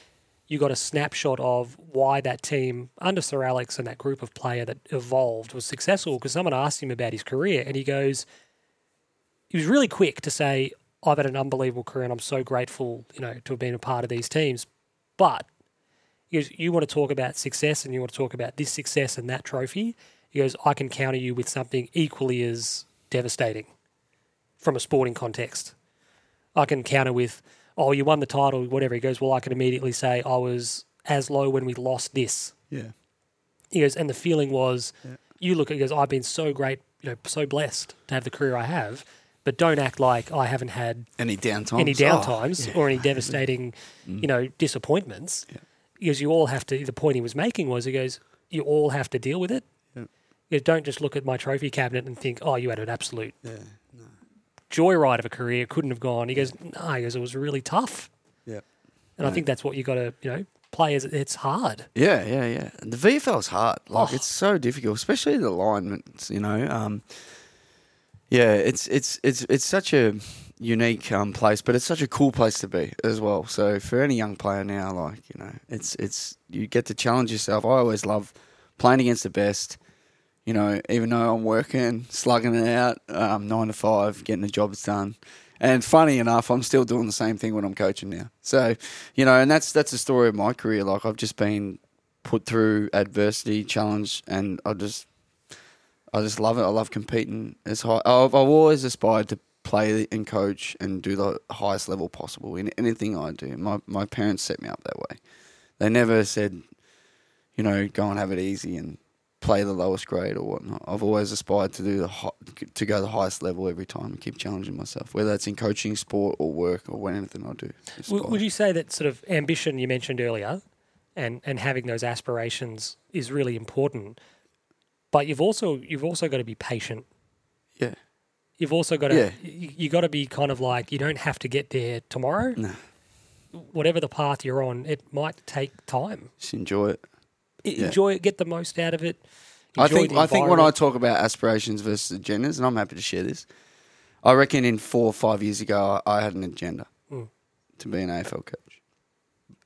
you got a snapshot of why that team under Sir Alex and that group of player that evolved was successful. Because someone asked him about his career, and he goes, he was really quick to say, "I've had an unbelievable career, and I'm so grateful, you know, to have been a part of these teams." But he goes, "You want to talk about success, and you want to talk about this success and that trophy." He goes, "I can counter you with something equally as devastating from a sporting context. I can counter with, oh, you won the title, whatever." He goes, "Well, I can immediately say I was as low when we lost this." Yeah. He goes, and the feeling was, Yeah. you look at, he goes, I've been so great, you know, so blessed to have the career I have, but don't act like I haven't had Any downtimes? any Oh, downtimes yeah. or any devastating, mm. you know, disappointments. Yeah. Because you all have to, the point he was making was, he goes, you all have to deal with it. Yeah. You don't just look at my trophy cabinet and think, oh, you had an absolute Yeah. Joyride of a career, couldn't have gone. He goes, no, he goes, it was really tough. Yeah. And I think that's what you got to, you know, play as it's hard. Yeah, yeah, yeah. The VFL's hard. Like Oh. it's so difficult, especially the alignments. You know, um, yeah, it's it's it's it's such a unique um, place, but it's such a cool place to be as well. So for any young player now, like you know, it's it's you get to challenge yourself. I always love playing against the best. You know, even though I'm working, slugging it out, um, nine to five, getting the jobs done. And funny enough, I'm still doing the same thing when I'm coaching now. So, you know, and that's that's the story of my career. Like I've just been put through adversity, challenge, and I just I just love it. I love competing as high. I've, I've always aspired to play and coach and do the highest level possible in anything I do. My my parents set me up that way. They never said, you know, go and have it easy and play the lowest grade or whatnot. I've always aspired to do the hi- to go the highest level every time and keep challenging myself, whether that's in coaching, sport, or work, or when anything I do. W- Would you say that sort of ambition you mentioned earlier, and and having those aspirations is really important, but you've also you've also got to be patient. Yeah. You've also got to Yeah. you, you got to be kind of like you don't have to get there tomorrow. No. Whatever the path you're on, it might take time. Just enjoy it. I- Yeah. Enjoy it, get the most out of it. I think I think when I talk about aspirations versus agendas, and I'm happy to share this, I reckon in four or five years ago I had an agenda Mm. to be an AFL coach,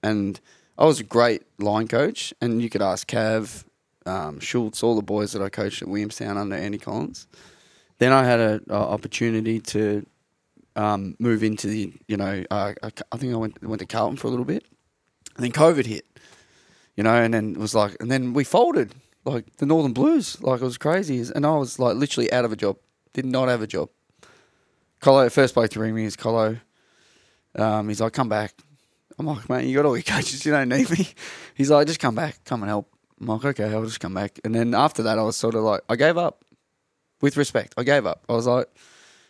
and I was a great line coach. And you could ask Cav, um, Schultz, all the boys that I coached at Williamstown under Andy Collins. Then I had an opportunity to um, move into the, you know, uh, I, I think I went went to Carlton for a little bit, and then COVID hit, you know, and then it was like, and then we folded like the Northern Blues, like it was crazy, and I was like literally out of a job, did not have a job. Colo first bloke to ring me is Colo. Um, he's like, come back. I'm like, mate, you got all your coaches, you don't need me. He's like, just come back, come and help. I'm like, okay, I'll just come back. And then after that, I was sort of like, I gave up. With respect, I gave up. I was like,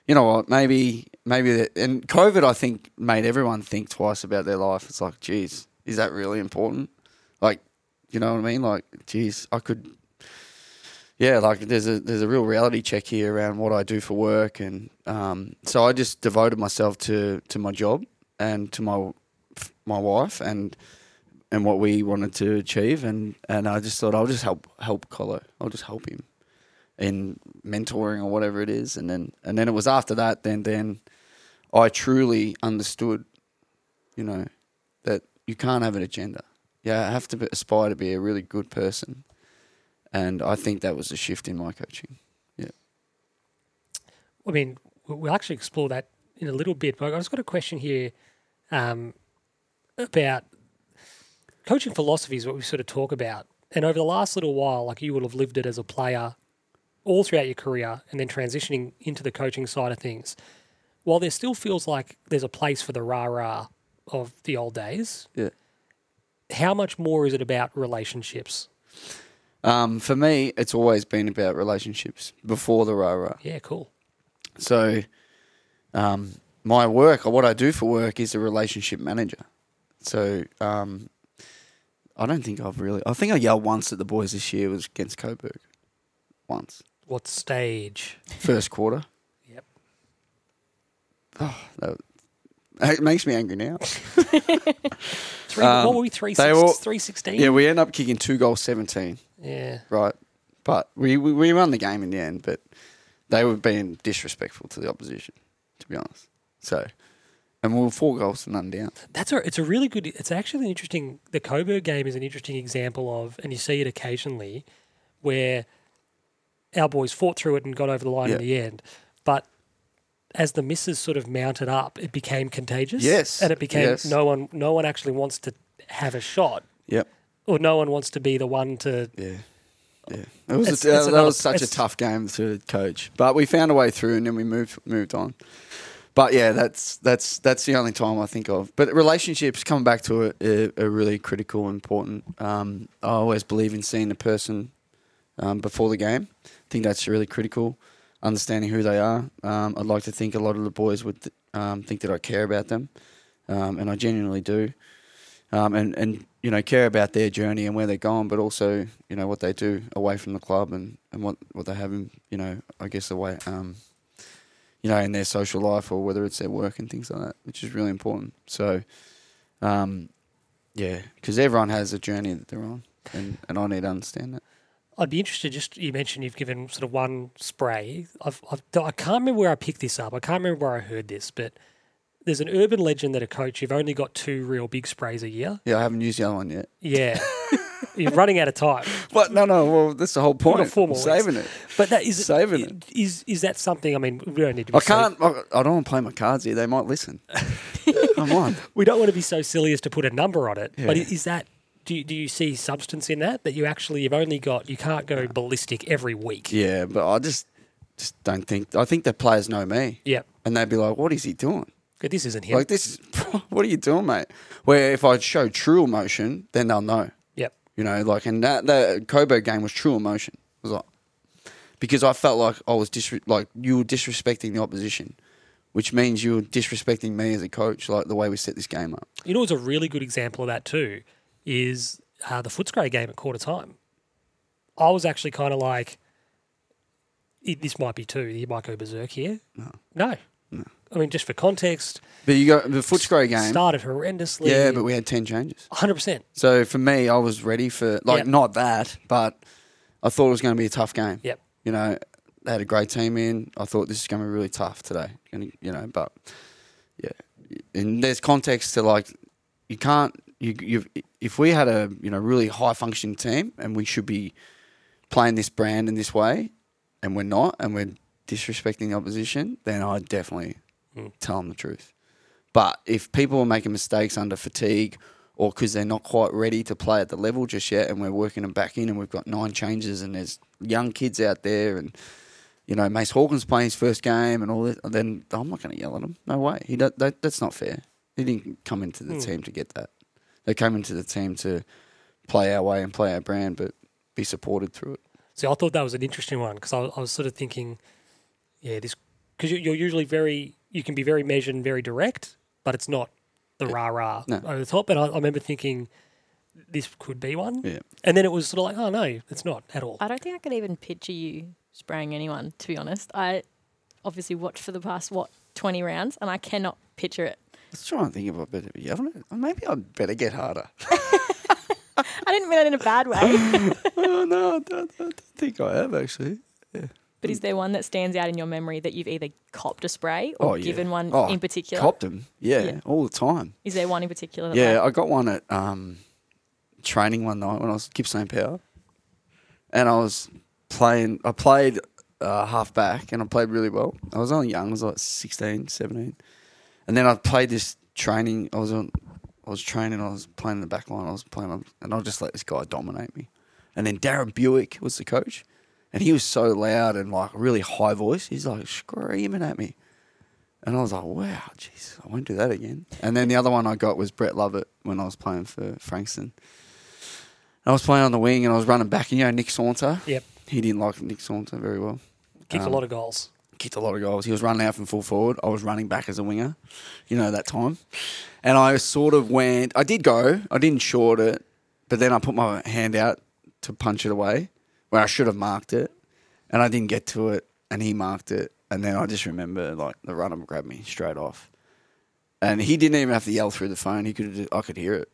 you know what, maybe, maybe, that, and COVID, I think, made everyone think twice about their life. It's like, geez, is that really important? You know what I mean? Like, geez, I could, yeah, like there's a there's a real reality check here around what I do for work, and um, so I just devoted myself to to my job and to my my wife and and what we wanted to achieve, and and I just thought I'll just help help Colo, I'll just help him in mentoring or whatever it is, and then and then it was after that, then then I truly understood, you know, that you can't have an agenda. Yeah, I have to aspire to be a really good person, and I think that was a shift in my coaching. Yeah. I mean, we- we'll actually explore that in a little bit, but I've just got a question here um, about coaching philosophy is what we sort of talk about. And over the last little while, like you would have lived it as a player all throughout your career and then transitioning into the coaching side of things. While there still feels like there's a place for the rah rah of the old days, Yeah. How much more is it about relationships? Um, for me, it's always been about relationships before the rah rah. Yeah, cool. So, um, my work, or what I do for work, is a relationship manager. So, um, I don't think I've really. I think I yelled once at the boys this year was against Coburg. Once, What stage? first quarter. Yep. Oh, that, It makes me angry now. Three, Um, what were we? Three, six, all- three sixteen. Yeah, we end up kicking two goals, seventeen. yeah. Right, but we, we we won the game in the end. But they were being disrespectful to the opposition, to be honest. So, and we were four goals to none down. That's a it's a really good. It's actually an interesting. The Coburg game is an interesting example of, and you see it occasionally, where our boys fought through it and got over the line Yeah. in the end, as the misses sort of mounted up, it became contagious. Yes, and it became yes. no one no one actually wants to have a shot, Yep. or no one wants to be the one to. Yeah. Yeah, it was It's- a, it's that another- was such a tough game to coach, but we found a way through, and then we moved moved on. But yeah, that's that's that's the only time I think of. But relationships, coming back to it, are, are really critical, important. Um, I always believe in seeing the person um, before the game. I think that's really critical. Understanding who they are. Um, I'd like to think a lot of the boys would um, think that I care about them, um, and I genuinely do. Um, and and you know care about their journey and where they're going, but also you know what they do away from the club and, and what, what they have in you know I guess away um, you know in their social life or whether it's their work and things like that, which is really important. So um, yeah, because everyone has a journey that they're on, and, and I need to understand that. I'd be interested. Just you mentioned you've given sort of one spray. I've, I've I can't remember where I picked this up. I can't remember where I heard this, but there's an urban legend that a coach you've only got two real big sprays a year. Yeah, I haven't used the other one yet. Yeah, you're running out of time. But no, no, well that's the whole point. four more saving it. But that is Saving it. Is is that something? I mean, we don't need to. Be I can't. I, I don't want to play my cards here. They might listen. Come on. we don't want to be so silly as to put a number on it. But is that? Do you, do you see substance in that? That you actually you've only got you can't go ballistic every week. Yeah, but I just just don't think. I think the players know me, Yep. and they'd be like, "What is he doing? This isn't him. Like this is what are you doing, mate?" Where if I show true emotion, then they'll know. yep. You know, like and that the Coburg game was true emotion. It was like because I felt like I was disre- like you were disrespecting the opposition, which means you were disrespecting me as a coach, like the way we set this game up. You know, what's a really good example of that too is uh, the Footscray game at quarter time. I was actually kind of like, "I- this might be two. You might go berserk here. No. No. I mean, just for context, But you got the Footscray game. started horrendously. Yeah, but we had ten changes. 100%. So for me, I was ready for like Yep. not that, but I thought it was going to be a tough game. Yep. You know, they had a great team in. I thought this is going to be really tough today. And you know, but yeah, and there's context to like you can't you if we had a you know really high functioning team and we should be playing this brand in this way, and we're not, and we're disrespecting the opposition, then I'd definitely hmm. tell them the truth. But if people are making mistakes under fatigue or because they're not quite ready to play at the level just yet, and we're working them back in, and we've got nine changes, and there's young kids out there, and you know Mace Hawkins playing his first game, and all that, then I'm not going to yell at him. No way. He that, that that's not fair. He didn't come into the hmm. team to get that. They came into the team to play our way and play our brand, but be supported through it. See, I thought that was an interesting one because I, I was sort of thinking, yeah, this because you, you're usually very you can be very measured and very direct, but it's not the rah rah No. over the top. And I, I remember thinking this could be one, Yeah. and then it was sort of like, oh no, it's not at all. I don't think I could even picture you spraying anyone, to be honest. I obviously watched for the past, what, 20 rounds, and I cannot picture it. Let's try and think if I better be yelling it. Maybe I'd better get harder. I didn't mean it in a bad way. oh no, I don't, I don't think I have actually. Yeah. but is there one that stands out in your memory that you've either copped a spray or Oh, yeah. given one Oh, in particular? Copped them, yeah, Yeah. all the time. Is there one in particular? That Yeah, I got one at um, training one night when I was Gippsland Power, and I was playing. I played uh, half back, and I played really well. I was only young; I was like 16, 17. And then I played this training. I was on. I was training. I was playing in the back line. I was playing, on, and I just let this guy dominate me. And then Darren Buick was the coach, and he was so loud and like really high voice. He's like screaming at me. And I was like, wow, jeez, I won't do that again. And then the other one I got was Brett Lovett when I was playing for Frankston. I was playing on the wing and I was running back. And you know, Nick Sautner, Yep, he didn't like Nick Sautner very well. kicked Um, a lot of goals. Kicked a lot of goals. He was running out from full forward. I was running back as a winger, you know, that time. And I sort of went, I did go, I didn't short it, but then I put my hand out to punch it away where I should have marked it. And I didn't get to it and he marked it. And then I just remember like the runner grabbed me straight off. And he didn't even have to yell through the phone. He could, I could hear it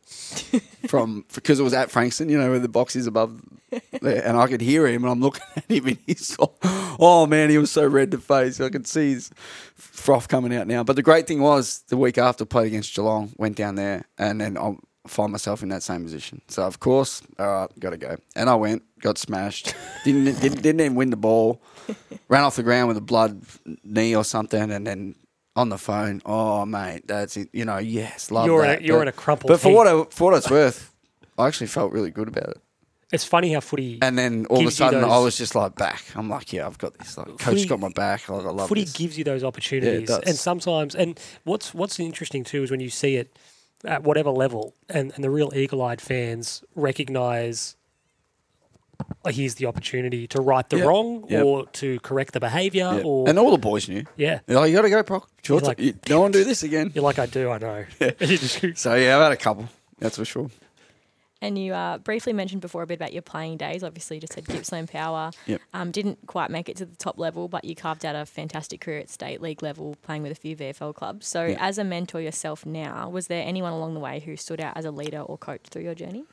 from because it was at Frankston, you know, where the box is above there, and I could hear him, and I'm looking at him, and he's, oh man, he was so red to face. I could see his froth coming out now. But the great thing was, the week after, played against Geelong, went down there, and then I find myself in that same position. So of course, all right, got to go, and I went, got smashed, didn't didn't, didn't even win the ball, ran off the ground with a blood knee or something, and then. On the phone, oh mate, that's it. You know, yes, love You're in that. a- you're but, in a crumpled But for heap. what I, for what it's worth, I actually felt really good about it. It's funny how footy And then all of a sudden, I was just like back. I'm like, yeah, I've got this. Like, coach Footy- got my back. Like, I love footy this. gives you those opportunities, does. and sometimes, and what's what's interesting too is when you see it at whatever level, and, and the real eagle-eyed fans recognise. Here's the opportunity to right the Yeah. wrong, Yep. or to correct the behaviour, Yeah. or and all the boys knew. yeah, They're like, you got to go, Proc. Sure, like, you don't want to do this again. you're like I do, I know. You So yeah, I've had a couple. That's for sure. And you uh, briefly mentioned before a bit about your playing days. Obviously, you just had Gippsland Power. Yep. Um, didn't quite make it to the top level, but you carved out a fantastic career at state league level, playing with a few VFL clubs. So, Yeah. as a mentor yourself now, was there anyone along the way who stood out as a leader or coach through your journey?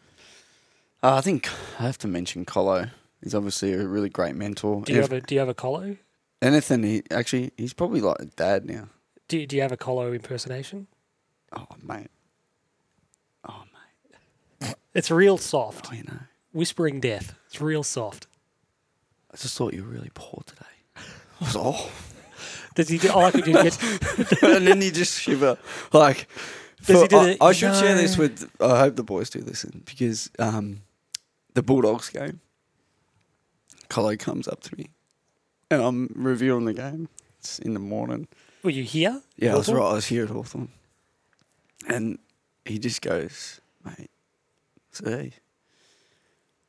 Uh, I think I have to mention Colo. He's obviously a really great mentor. do you have a do you have a colo? anything? He actually, he's probably like a dad now. Do you, do you have a colo impersonation? Oh mate. Oh mate. It's real soft, Oh, you know. whispering death. It's real soft. I just thought you were really poor today. I was, oh. Does he? Do, I like it. Do you get, and then you just shiver. Like, Does he do I, the- I should share this with. I hope the boys do listen because um, the Bulldogs game. Colo comes up to me, and I'm reviewing the game. It's in the morning. were you here? Yeah, I was right. I was here at Hawthorn. And he just goes, mate, see,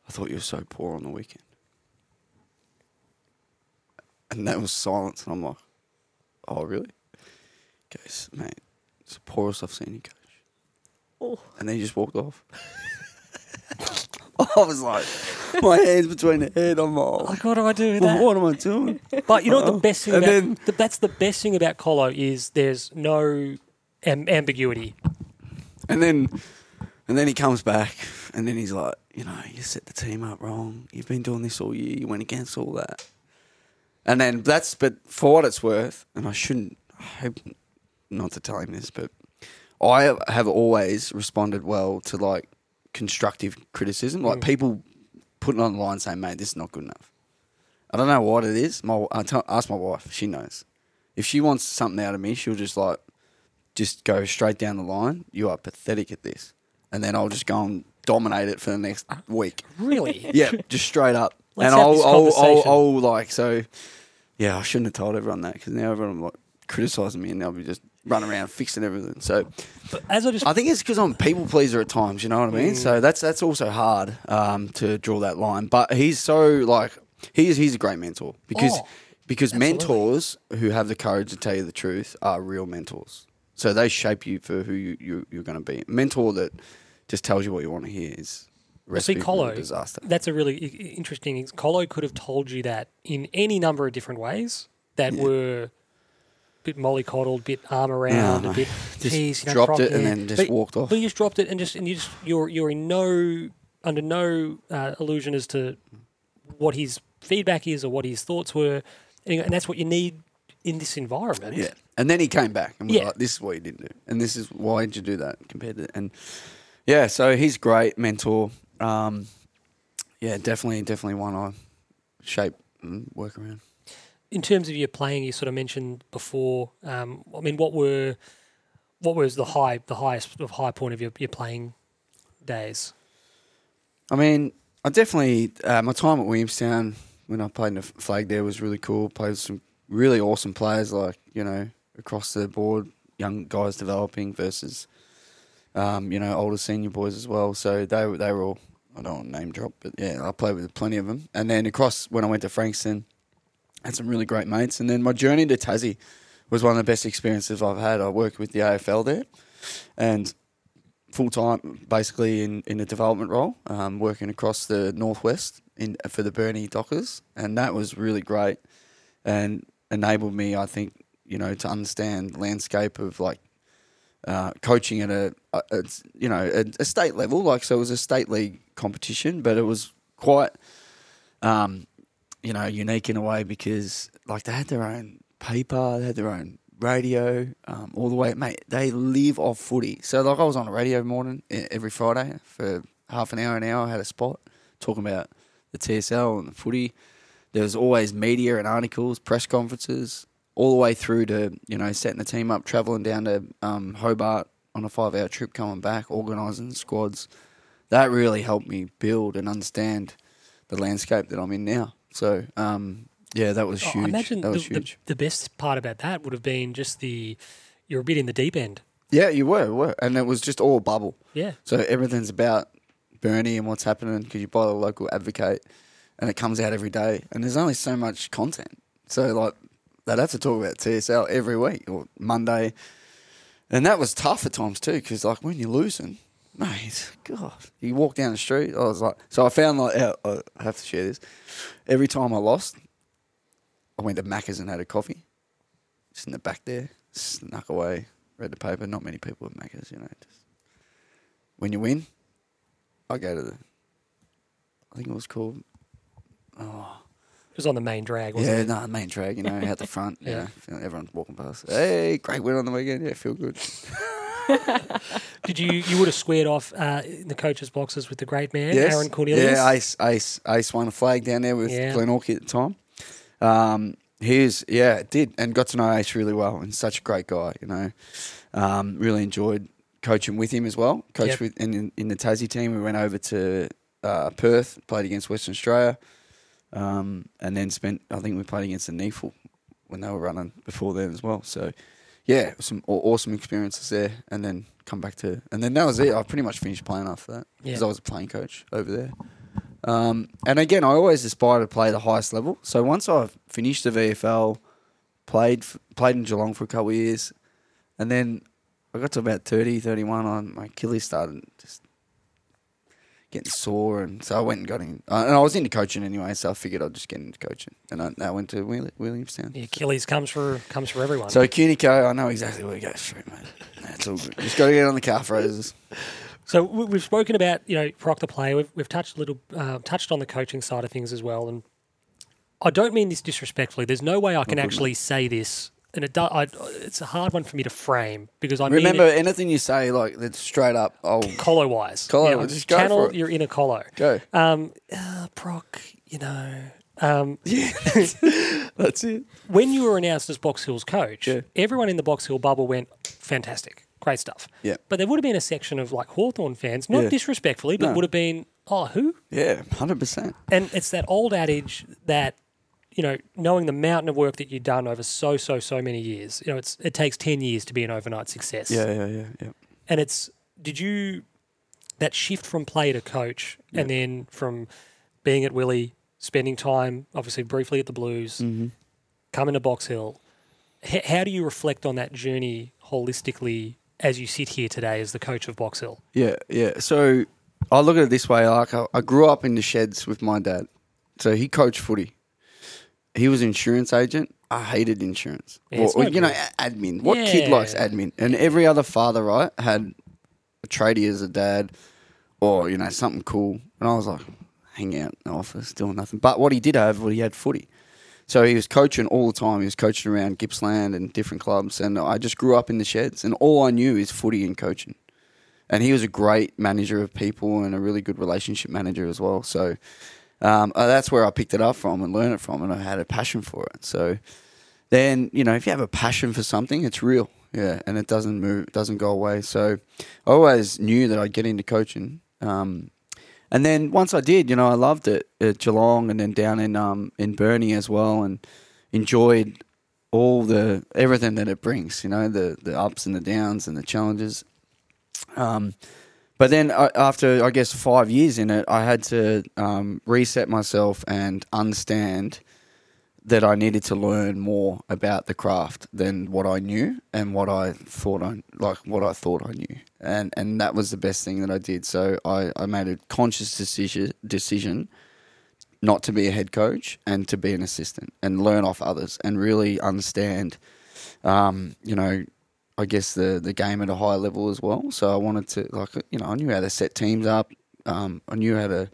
I thought you were so poor on the weekend. And that was silence. And I'm like, oh, really? He goes, mate, it's the poorest I've seen you coach. Oh. And then he just walked off. I was like, my hands between the head. I'm like, Like, what do I do with that? what am I doing? But you know what the best thing And about then- the, that's the best thing about Colo is there's no am- ambiguity. And then, and then he comes back, and then he's like, you know, you set the team up wrong. You've been doing this all year. You went against all that. And then that's, but for what it's worth, and I shouldn't, I hope not to tell him this, but I have always responded well to like constructive criticism, like Mm. people putting on the line saying, "Mate, this is not good enough." I don't know what it is. My, I tell, ask my wife; she knows. If she wants something out of me, she'll just like just go straight down the line. You are pathetic at this, and then I'll just go and dominate it for the next week. Really? Yeah, just straight up. Let's and have I'll, this I'll, I'll, conversation. I'll like so. Yeah, I shouldn't have told everyone that because now everyone like criticizing me, and they'll be just running around fixing everything. So But as I just I think it's because I'm people pleaser at times. You know what I mean? Mm. So that's that's also hard um, to draw that line. But he's so like he's he's a great mentor because Oh, because absolutely. mentors who have the courage to tell you the truth are real mentors. So they shape you for who you, you you're going to be. A mentor that just tells you what you want to hear is Well, see, Colo, disaster. that's a really interesting. Colo could have told you that in any number of different ways that Yeah. were bit mollycoddled, bit arm around, no. a bit Just geez, you know, dropped it and then just But- walked off. But you just dropped it and just and you just you're you're in no under no uh, illusion as to what his feedback is or what his thoughts were, and, and that's what you need in this environment. Yeah. And then he came back and was Yeah. like, this is what you didn't do. And this is why did you do that compared to and yeah, so he's great mentor. Um, yeah, definitely, definitely one I shape and work around. In terms of your playing, you sort of mentioned before. Um, I mean, what were what was the high the highest of high point of your, your playing days? I mean, I definitely uh, my time at Williamstown when I played in the flag there was really cool. Played with some really awesome players, like you know across the board, young guys developing versus um, you know older senior boys as well. So they they were all I don't want to name drop, but yeah, I played with plenty of them. And then across when I went to Frankston, had some really great mates. And then my journey to Tassie was one of the best experiences I've had. I worked with the AFL there, and full time basically in, in a development role, um, working across the northwest in for the Burnie Dockers, and that was really great, and enabled me, I think, you know, to understand landscape of like uh, coaching at a, a, a you know a, a state level. Like so, it was a state league competition, but it was quite um, you know unique in a way because like they had their own paper, they had their own radio, um, all the way. Mate, they live off footy. So like I was on a radio morning every Friday for half an hour, an hour. I had a spot talking about the TSL and the footy. There was always media and articles, press conferences, all the way through to you know setting the team up, traveling down to um, Hobart on a five-hour trip, coming back, organising squads. That really helped me build and understand the landscape that I'm in now. So um, yeah, that was Oh, huge. I imagine that the, was the, huge. the best part about that would have been just the you're a bit in the deep end. Yeah, you were, were, and it was just all bubble. Yeah. So everything's about Burnie and what's happening because you buy the local advocate, and it comes out every day. And there's only so much content. So like they'd have to talk about TSL every week or Monday, and that was tough at times too because like when you're losing, mate, God, you walk down the street. I was like, so I found like uh, I have to share this. Every time I lost, I went to Macca's and had a coffee, just in the back there, snuck away, read the paper. Not many people at Macca's, you know. Just, when you win, I go to the. I think it was called. Oh, It was on the main drag, wasn't yeah, it? no, the main drag. You know, out the front. Yeah. yeah, you know, everyone's walking past. Hey, great win on the weekend. Yeah, feel good. Did you you would have squared off uh, in the coaches' boxes with the great man, Yes. Aaron Cornelius? Yeah, Ace, Ace, Ace won a flag down there with Yeah. Glenorchy at the time. Um, he's yeah, did, and got to know Ace really well, and such a great guy. You know, um, really enjoyed coaching with him as well. Coached Yep. with and in, in the Tassie team, we went over to uh, Perth, played against Western Australia, um, and then spent. I think we played against the NEAFL when they were running before then as well. So yeah, some aw- awesome experiences there, and then come back to, and then that was it. I pretty much finished playing after that because Yeah. I was a playing coach over there. Um, and again, I always aspire to play the highest level. So once I finished the VFL, played f- played in Geelong for a couple of years, and then I got to about 30, 31, on my Achilles started just getting sore, and so I went and got in. Uh, and I was into coaching anyway, so I figured I'd just get into coaching, and I, I went to Willi- Williamstown. The Achilles comes for comes for everyone. So Cunico, I know exactly where to go straight, mate. That's all good. Just got to get on the calf raises. So we- we've spoken about you know Proc the player. We've, we've touched a little uh, touched on the coaching side of things as well. And I don't mean this disrespectfully. There's no way I can actually say this, and it do, I, it's a hard one for me to frame because I Remember, mean it anything you say, like that's straight up. Oh, colo wise. Colo, know, just go channel for it. your inner colo. go. Um, uh, Proc, you know. Um, yeah, That's it. when you were announced as Box Hill's coach, Yeah. everyone in the Box Hill bubble went, fantastic, great stuff. Yeah. But there would have been a section of like Hawthorn fans, not Yeah. disrespectfully, but No. would have been, oh, who? Yeah, hundred percent. And it's that old adage that, you know, knowing the mountain of work that you've done over so, so, so many years, you know, it's it takes 10 years to be an overnight success. Yeah, yeah, yeah, yeah. And it's, did you, that shift from player to coach and then from being at Willie, spending time, obviously briefly at the Blues, Mm-hmm. coming to Box Hill, h- how do you reflect on that journey holistically as you sit here today as the coach of Box Hill? Yeah, yeah. So I look at it this way: like I, I grew up in the sheds with my dad, so he coached footy. He was insurance agent. I hated insurance, Yeah, or, it's or, no you know, a- admin. What kid likes admin? And every other father, right, had a tradie as a dad, or you know, something cool. And I was like, hang out in the office, doing nothing. But what he did have, what he had footy. So he was coaching all the time. He was coaching around Gippsland and different clubs. And I just grew up in the sheds, and all I knew is footy and coaching. And he was a great manager of people and a really good relationship manager as well. So um, uh, that's where I picked it up from and learned it from, and I had a passion for it. So then, you know, if you have a passion for something, it's real, yeah, and it doesn't move, doesn't go away. So I always knew that I'd get into coaching. Um, and then once I did, you know, I loved it at Geelong and then down in um, in Burnie as well, and enjoyed all the everything that it brings. You know, the the ups and the downs and the challenges. Um, but then I, after I guess five years in it, I had to um, reset myself and understand that I needed to learn more about the craft than what I knew and what I thought I like what I thought I knew, and and that was the best thing that I did. So I, I made a conscious decision decision not to be a head coach and to be an assistant and learn off others and really understand, um, you know, I guess the the game at a higher level as well. So I wanted to like you know I knew how to set teams up. Um, I knew how to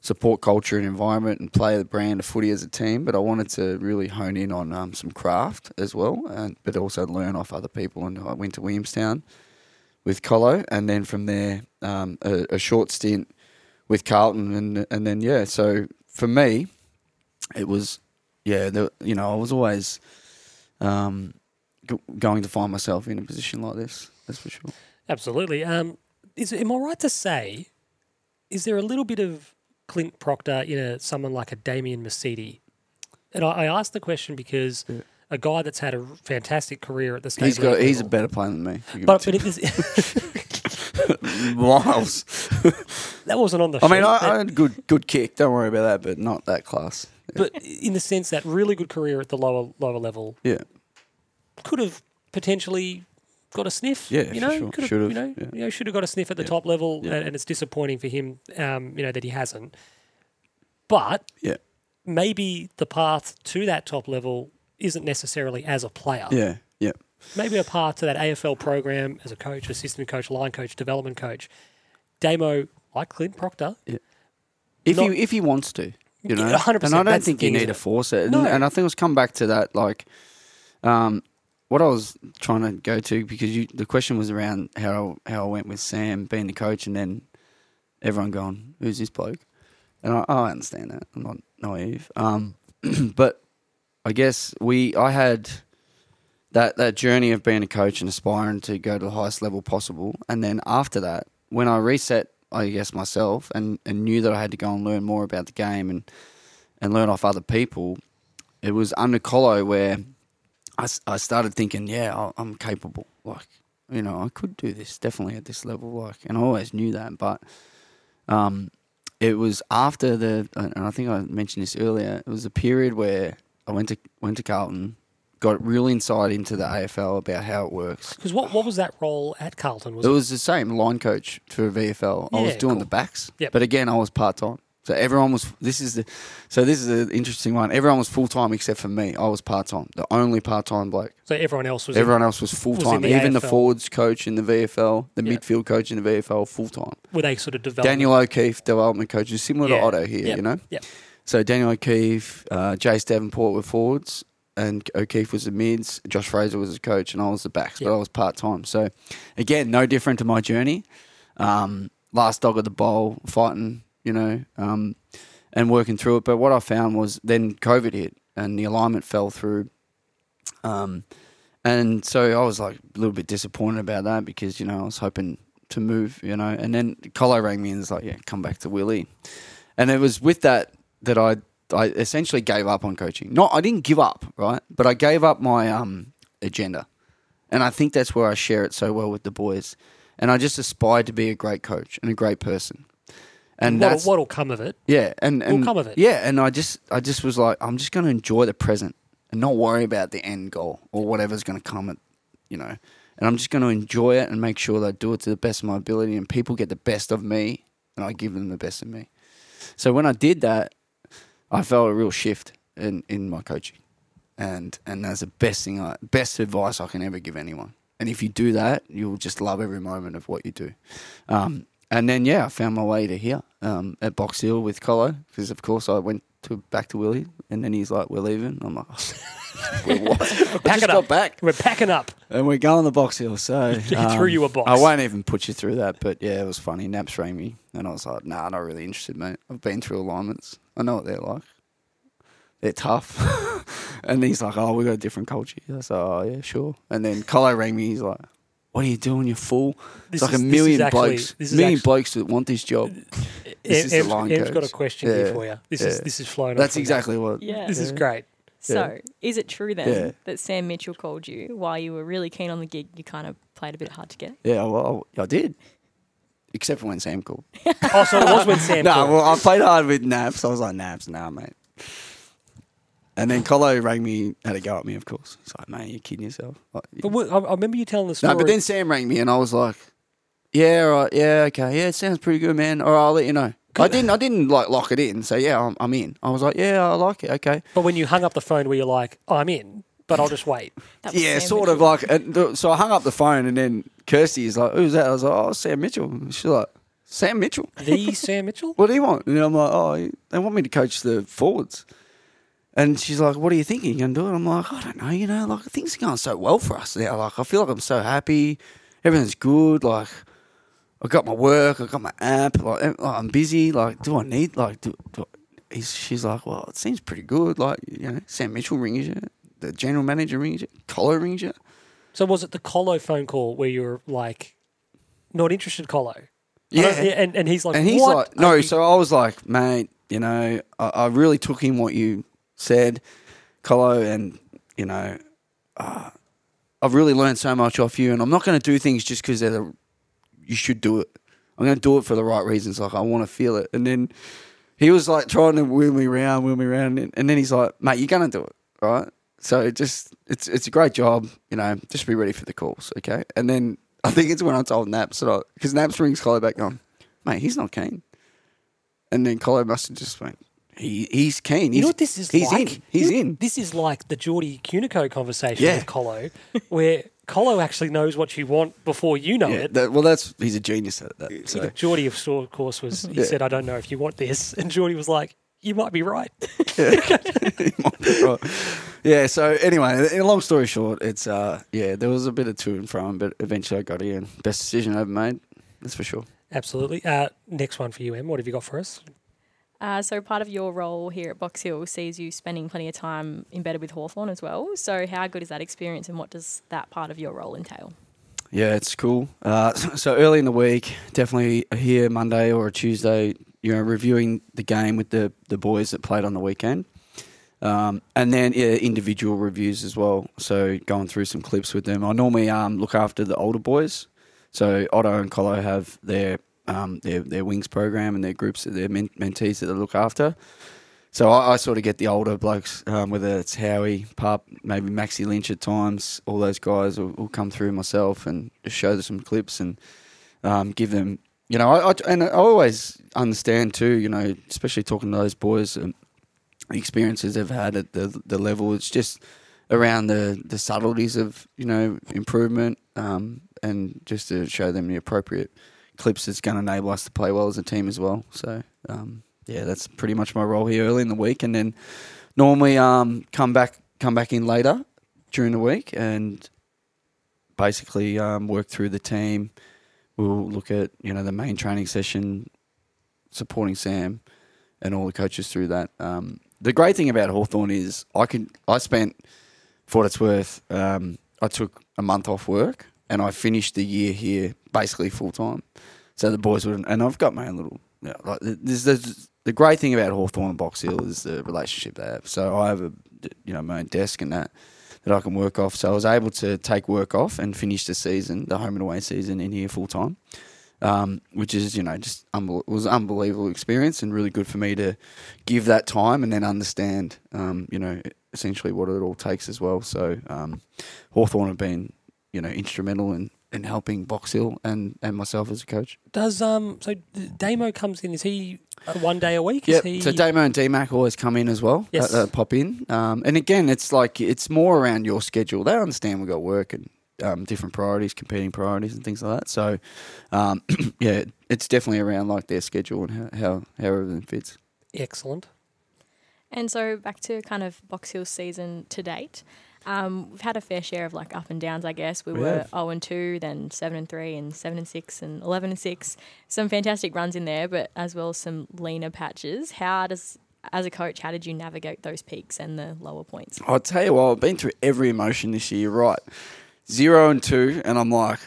support culture and environment and play the brand of footy as a team. But I wanted to really hone in on um, some craft as well, and but also learn off other people. And I went to Williamstown with Colo, and then from there um, a, a short stint with Carlton, and and then yeah. So for me, it was yeah. The, you know I was always um, g- going to find myself in a position like this. That's for sure. Absolutely. Um, is am I right to say? Is there a little bit of Clint Proctor in a someone like a Damien Mercedes? And I, I asked the question because a guy that's had a fantastic career at the state He's got he's a better player than me. But, but it is, miles. that wasn't on the. I mean, I, I had a good good kick. Don't worry about that, but not that class. but in the sense that really good career at the lower lower level Yeah, could have potentially got a sniff. Yeah, you know, sure. could have, Should've, you know, yeah. you know, should have got a sniff at the Yeah. top level, Yeah. and, and it's disappointing for him, um, you know, that he hasn't. But yeah, maybe the path to that top level isn't necessarily as a player. yeah, yeah. Maybe a path to that AFL program as a coach, assistant coach, line coach, development coach. Damo, like Clint Proctor, If Not- he if he wants to, you know, 100%, and I don't think you need to force it. And, No. and I think it's come back to that, like, um, what I was trying to go to because you, the question was around how how I went with Sam being the coach, and then everyone going, "Who's this bloke?" And I, I understand that. I'm not naive. Um, but I guess we I had that that journey of being a coach and aspiring to go to the highest level possible, and then after that, when I reset, I guess myself and and knew that I had to go and learn more about the game and and learn off other people. It was under Colo where I, I started thinking, yeah, I'm capable. Like, you know, I could do this definitely at this level. Like, and I always knew that, but um, it was after the, and I think I mentioned this earlier. It was a period where I went to went to Carlton, got real insight into the AFL about how it works. because what what was that role at Carlton? Was It it, was the same line coach for VFL. I was doing cool. the backs, Yep. but again, I was part time. So everyone was. This is the. So this is an interesting one. Everyone was full time except for me. I was part time, the only part time bloke. so everyone else was Everyone else was full time. in the Even the AFL. forwards coach in the VFL, the Yeah. midfield coach in the VFL, full time. were they sort of developed? Daniel O'Keefe, development coach, is similar Yeah. to Otto here. Yep. You know. Yep. So Daniel O'Keefe, uh, Jace Davenport were forwards, and O'Keefe was the mids. Josh Fraser was the coach, and I was the backs, but I was part time. So again, no different to my journey. Um, last dog of the bowl, fighting, you know, um, and working through it. But what I found was then COVID hit, and the alignment fell through. Um, and so I was like a little bit disappointed about that because you know I was hoping to move, you know. And then Colo rang me and was like, "Yeah, come back to Willie." And it was with that that I I essentially gave up on coaching. Not I didn't give up, right? But I gave up my um agenda. And I think that's where I share it so well with the boys. And I just aspired to be a great coach and a great person. And What'll, that's what'll come of it? yeah, and, and come of it. Yeah, and I just I just was like, I'm just going to enjoy the present and not worry about the end goal or whatever's going to come at, you know. And I'm just going to enjoy it and make sure that I do it to the best of my ability, and people get the best of me, and I give them the best of me. So when I did that, I felt a real shift in in my coaching, and and that's the best thing, I, best advice I can ever give anyone. And if you do that, you'll just love every moment of what you do. Um, and then yeah, I found my way to here um, at Box Hill with Colo because of course I went to back to Willie, and then he's like, "We're leaving." I'm like, "We're what?" I Pack just got up. back, We're packing up. and we're going to Box Hill. So He um, threw you a box. I won't even put you through that, but yeah, it was funny. Naps rang me, and I was like, "Nah, not really interested, mate. I've been through alignments. I know what they're like. They're tough." and he's like, "Oh, we got a different culture." I was like, "Oh yeah, sure." And then Colo rang me. He's like. What are you doing, you fool? This It's like is- a million actually- blokes, this is million actu- blokes that want this job. This is the Em's, line Em's got a coach. question here for you. This is yeah. this is flowing. That's off from exactly what. Yeah. That. This is great. So, is it true then Yeah. that Sam Mitchell called you while you were really keen on the gig? You kind of played a bit hard to get. Yeah, well, I did. Except for when Sam called. Oh, so it was when Sam. No, called. well, I played hard with Naps. I was like, Naps, nah, mate. And then Colo rang me, had a go at me, of course. He's like, mate, you're kidding yourself. Like, But what, I, I remember you telling the story. no, but then Sam rang me, and I was like, yeah, all right, yeah, okay, yeah, it sounds pretty good, man. All right, I'll let you know. I didn't, I didn't like lock it in. So yeah, I'm, I'm in. I was like, yeah, I like it. Okay. But when you hung up the phone, were you like, oh, "I'm in"? but I'll just wait. That was Yeah, Sam sort of Mitchell. like. And th- so I hung up the phone, and then Kirsty is like, "Who's that?" I was like, "Oh, Sam Mitchell." And She's like, "Sam Mitchell? The Sam Mitchell. What do you want?" And I'm like, "Oh, they want me to coach the forwards." And she's like, "What are you thinking? You gonna do it?" I'm like, "I don't know. You know, like things are going so well for us now. Like I feel like I'm so happy. Everything's good. Like I got my work. I got my app. Like, I'm busy. Like, do I need like do?" do He's, she's like, well, it seems pretty good. Like, you know, Sam Mitchell rings you, the general manager rings you, Colo rings you. So was it the Colo phone call where you were like, not interested, Colo? Yeah. and and he's like, And he's what like, no. So I was like, mate, you know, I, I really took in what you said, Colo, and you know, uh, I've really learned so much off you, and I'm not going to do things just because they're the, you should do it. I'm going to do it for the right reasons. Like I want to feel it, and then he was like trying to wheel me around, wheel me around, and, and then he's like, mate, you're going to do it, right? So it just it's it's a great job, you know. Just be ready for the calls, okay? And then I think it's when I told Naps that because Naps rings Colo back on, mate, he's not keen. And then Colo must have just went, he, he's keen. He's, You know what this is he's like? in. He's You know- in. This is like the Geordie Cunico conversation Yeah. with Colo, where Colo actually knows what you want before you know Yeah, it. that, well, that's he's a genius at that. So. Geordie, of course, was he Yeah. said, "I don't know if you want this," and Geordie was like, "You might be right." Right. Yeah. So anyway, in a long story short, it's uh yeah, there was a bit of to and from, but eventually I got here and best decision I ever made. That's for sure. Absolutely. Uh, next one for you, Em. What have you got for us? Uh, so part of your role here at Box Hill sees you spending plenty of time embedded with Hawthorn as well. So how good is that experience and what does that part of your role entail? Yeah, it's cool. Uh, so early in the week, definitely here Monday or a Tuesday, you know, reviewing the game with the, the boys that played on the weekend. Um, and then yeah, individual reviews as well. So going through some clips with them. I normally um, look after the older boys. So Otto and Colo have their um, their their wings program and their groups, their men- mentees that they look after. So I, I sort of get the older blokes, um, whether it's Howie, Pup, maybe Maxi Lynch at times. All those guys will, will come through myself and just show them some clips and um, give them, you know, I, I, and I always understand too, you know, especially talking to those boys, um, the experiences they've had at the the level. It's just around the the subtleties of you know improvement, um, and just to show them the appropriate clips that's going to enable us to play well as a team as well. So um, yeah, that's pretty much my role here early in the week, and then normally um, come back come back in later during the week and basically um, work through the team. We'll look at you know the main training session, supporting Sam and all the coaches through that. Um, the great thing about Hawthorn is I can I spent for what it's worth. Um, I took a month off work and I finished the year here basically full time. So the boys would, and I've got my own little. You know, like there's, there's, the great thing about Hawthorn and Box Hill is the relationship they have. So I have a you know my own desk and that that I can work off. So I was able to take work off and finish the season, the home and away season in here full time um, which is you know just unbel- was unbelievable experience and really good for me to give that time and then understand um, you know essentially what it all takes as well. So um, Hawthorn have been you know instrumental in, in helping Box Hill and, and myself as a coach. Does um so D- Damo comes in? Is he uh, one day a week? Yeah, Is he, so Damo and DMAC always come in as well. Yes. uh, uh, pop in, um, and again, it's like it's more around your schedule. They understand we got work and um, different priorities, competing priorities, and things like that. So, um, yeah, it's definitely around like their schedule and how how, how everything fits. excellent. And so back to kind of Box Hill season to date. Um, we've had a fair share of like up and downs, I guess. We, We were have. 0 and 2, then 7 and 3, and 7 and 6, and 11 and 6. Some fantastic runs in there, but as well as some leaner patches. How does, as a coach, how did you navigate those peaks and the lower points? I'll tell you what, I've been through every emotion this year. Right, zero and two, and I'm like,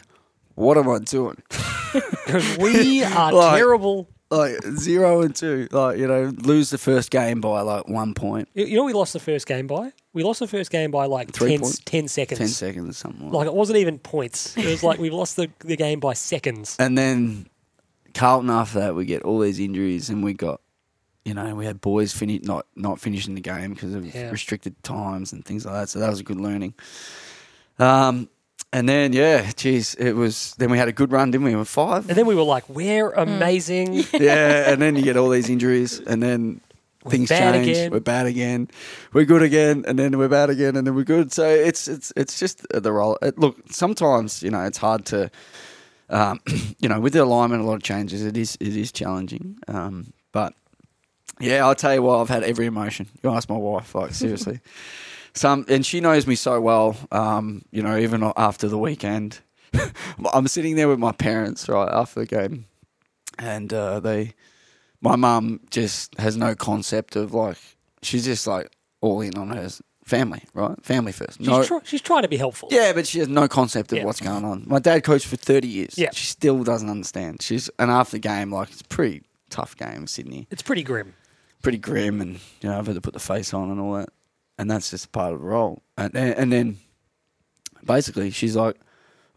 what am I doing? Because we are Like- terrible. like zero and two, like you know, lose the first game by like one point, You you know, we lost the first game by. We lost the first game by like Three 10, seconds. ten seconds or something. Like. Like it wasn't even points. It was like we lost the, the game by seconds. And then Carlton after that, we get all these injuries, and we got, you know, we had boys finish not not finishing the game because of Yeah. restricted times and things like that. So that was a good learning. Um, and then yeah, geez, it was. Then we had a good run, didn't we? We were five. And then we were like, we're amazing. yeah, and then you get all these injuries, and then things bad change. again. We're bad again. We're good again, and then we're bad again, and then we're good. So it's it's it's just the role. It, look, sometimes you know it's hard to, um, you know, with the alignment, a lot of changes. It is it is challenging, um, but yeah, I'll tell you what. I've had every emotion. You ask my wife, like seriously. Some and she knows me so well. Um, you know, even after the weekend, I'm sitting there with my parents right after the game, and uh, they, my mum just has no concept of like she's just like all in on her family, right? Family first. She's, No, she's trying to be helpful. yeah, but she has no concept of Yeah. what's going on. My dad coached for 30 years. Yeah. She still doesn't understand. She's and after the game, like it's a pretty tough game, Sydney. It's pretty grim. Pretty grim, and you know I've had to put the face on and all that, and that's just part of the role. And then, and then basically she's like,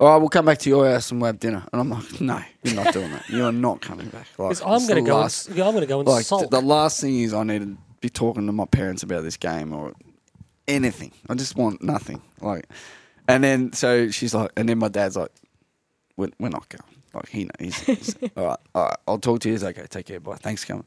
"All right, we'll come back to your house and we'll have dinner." And I'm like, "No, you're not doing that. You are not coming back." Like, I'm going to the go. last- and, I'm going to go and like sulk. th- the last thing is I need to be talking to my parents about this game or anything. I just want nothing. Like, and then so she's like, and then my dad's like, "We're, we're not going." Like he knows. He's, he's all right. All right. I'll talk to you. He's like, okay. Take care. Bye. Thanks for coming.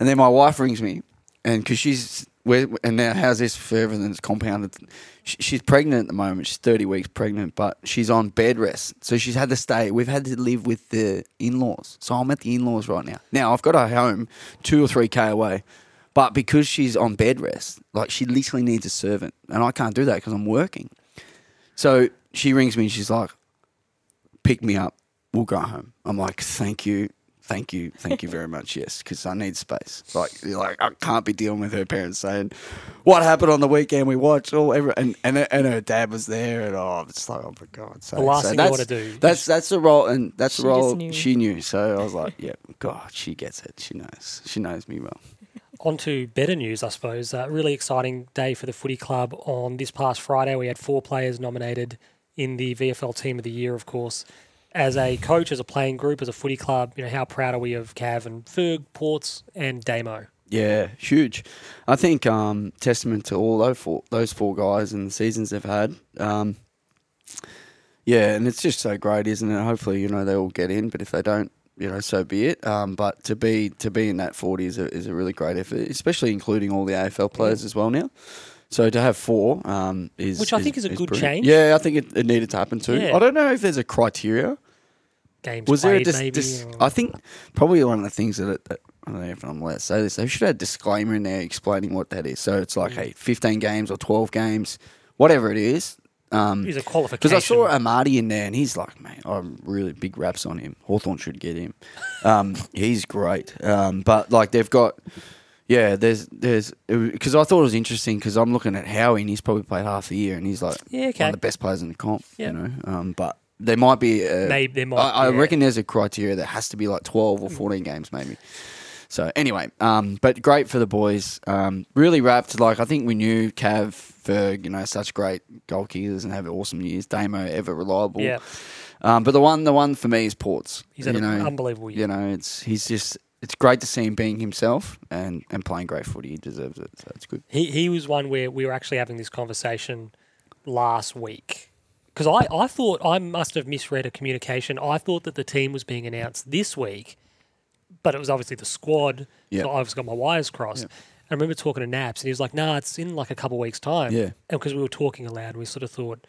And then my wife rings me, and because she's where and now how's this for everything that's compounded? She, she's pregnant at the moment. She's thirty weeks pregnant, but she's on bed rest, so she's had to stay. We've had to live with the in laws. So I'm at the in laws right now. Now I've got her home two or three k away. But because she's on bed rest, like she literally needs a servant, and I can't do that because I'm working. So she rings me and she's like, "Pick me up. We'll go home." I'm like, "Thank you, thank you, thank you very much. Yes, because I need space. Like, like I can't be dealing with her parents saying what happened on the weekend. We watched all every and and, her- and her dad was there, and oh, it's like, oh my god. So The last so thing you that's- wanna do That's that's the role, and that's She the just role knew. she knew. So I was like, yeah, God, she gets it. She knows. She knows me well. On to better news, I suppose. Uh, really exciting day for the footy club on this past Friday. We had four players nominated in the VFL Team of the Year, of course. As a coach, as a playing group, as a footy club, you know how proud are we of Cav and Ferg, Ports, and Damo? Yeah, huge. I think um, testament to all those four, those four guys and the seasons they've had. Um, yeah, and it's just so great, isn't it? Hopefully, you know they all get in, but if they don't, you know, so be it. Um, but to be to be in that forty is a, is a really great effort, especially including all the AFL players as well now. So to have four um, is Which I think is a good brilliant. change. Yeah, I think it, it needed to happen too. Yeah. I don't know if there's a criteria. Games Was there a played, dis- maybe? dis- or- I think probably one of the things that, it, that I don't know if I'm allowed to say this. They should have a disclaimer in there explaining what that is. So it's like, Mm. hey, 15 games or 12 games, whatever it is. Um, He's a qualification. because I saw Amadi in there, and he's like, man, I'm really big raps on him. Hawthorn should get him. Um, he's great. Um, but like they've got, yeah, there's there's because I thought it was interesting because I'm looking at Howie, and he's probably played half the year, and he's like Yeah, one of the best players in the comp. Yeah. You know, um, but there might be. A, Maybe there might- I, I yeah. Mm. reckon there's a criteria that has to be like 12 or 14 games, maybe. So anyway, um, but great for the boys. Um, really wrapped. Like I think we knew Cav, Ferg, you know, such great goalkickers and have awesome years. Damo ever reliable. Yeah. Um, but the one, the one for me is Ports. He's had you an unbelievable year. You know, it's he's just. It's great to see him being himself and, and playing great footy. He deserves it. So it's good. He he was one where we were actually having this conversation last week because I, I thought I must have misread a communication. I thought that the team was being announced this week, but it was obviously the squad. Yeah. So I've just got my wires crossed. Yeah. I remember talking to Naps, and he was like, "Nah, it's in like a couple of weeks' time." Yeah. and because we were talking aloud, we sort of thought,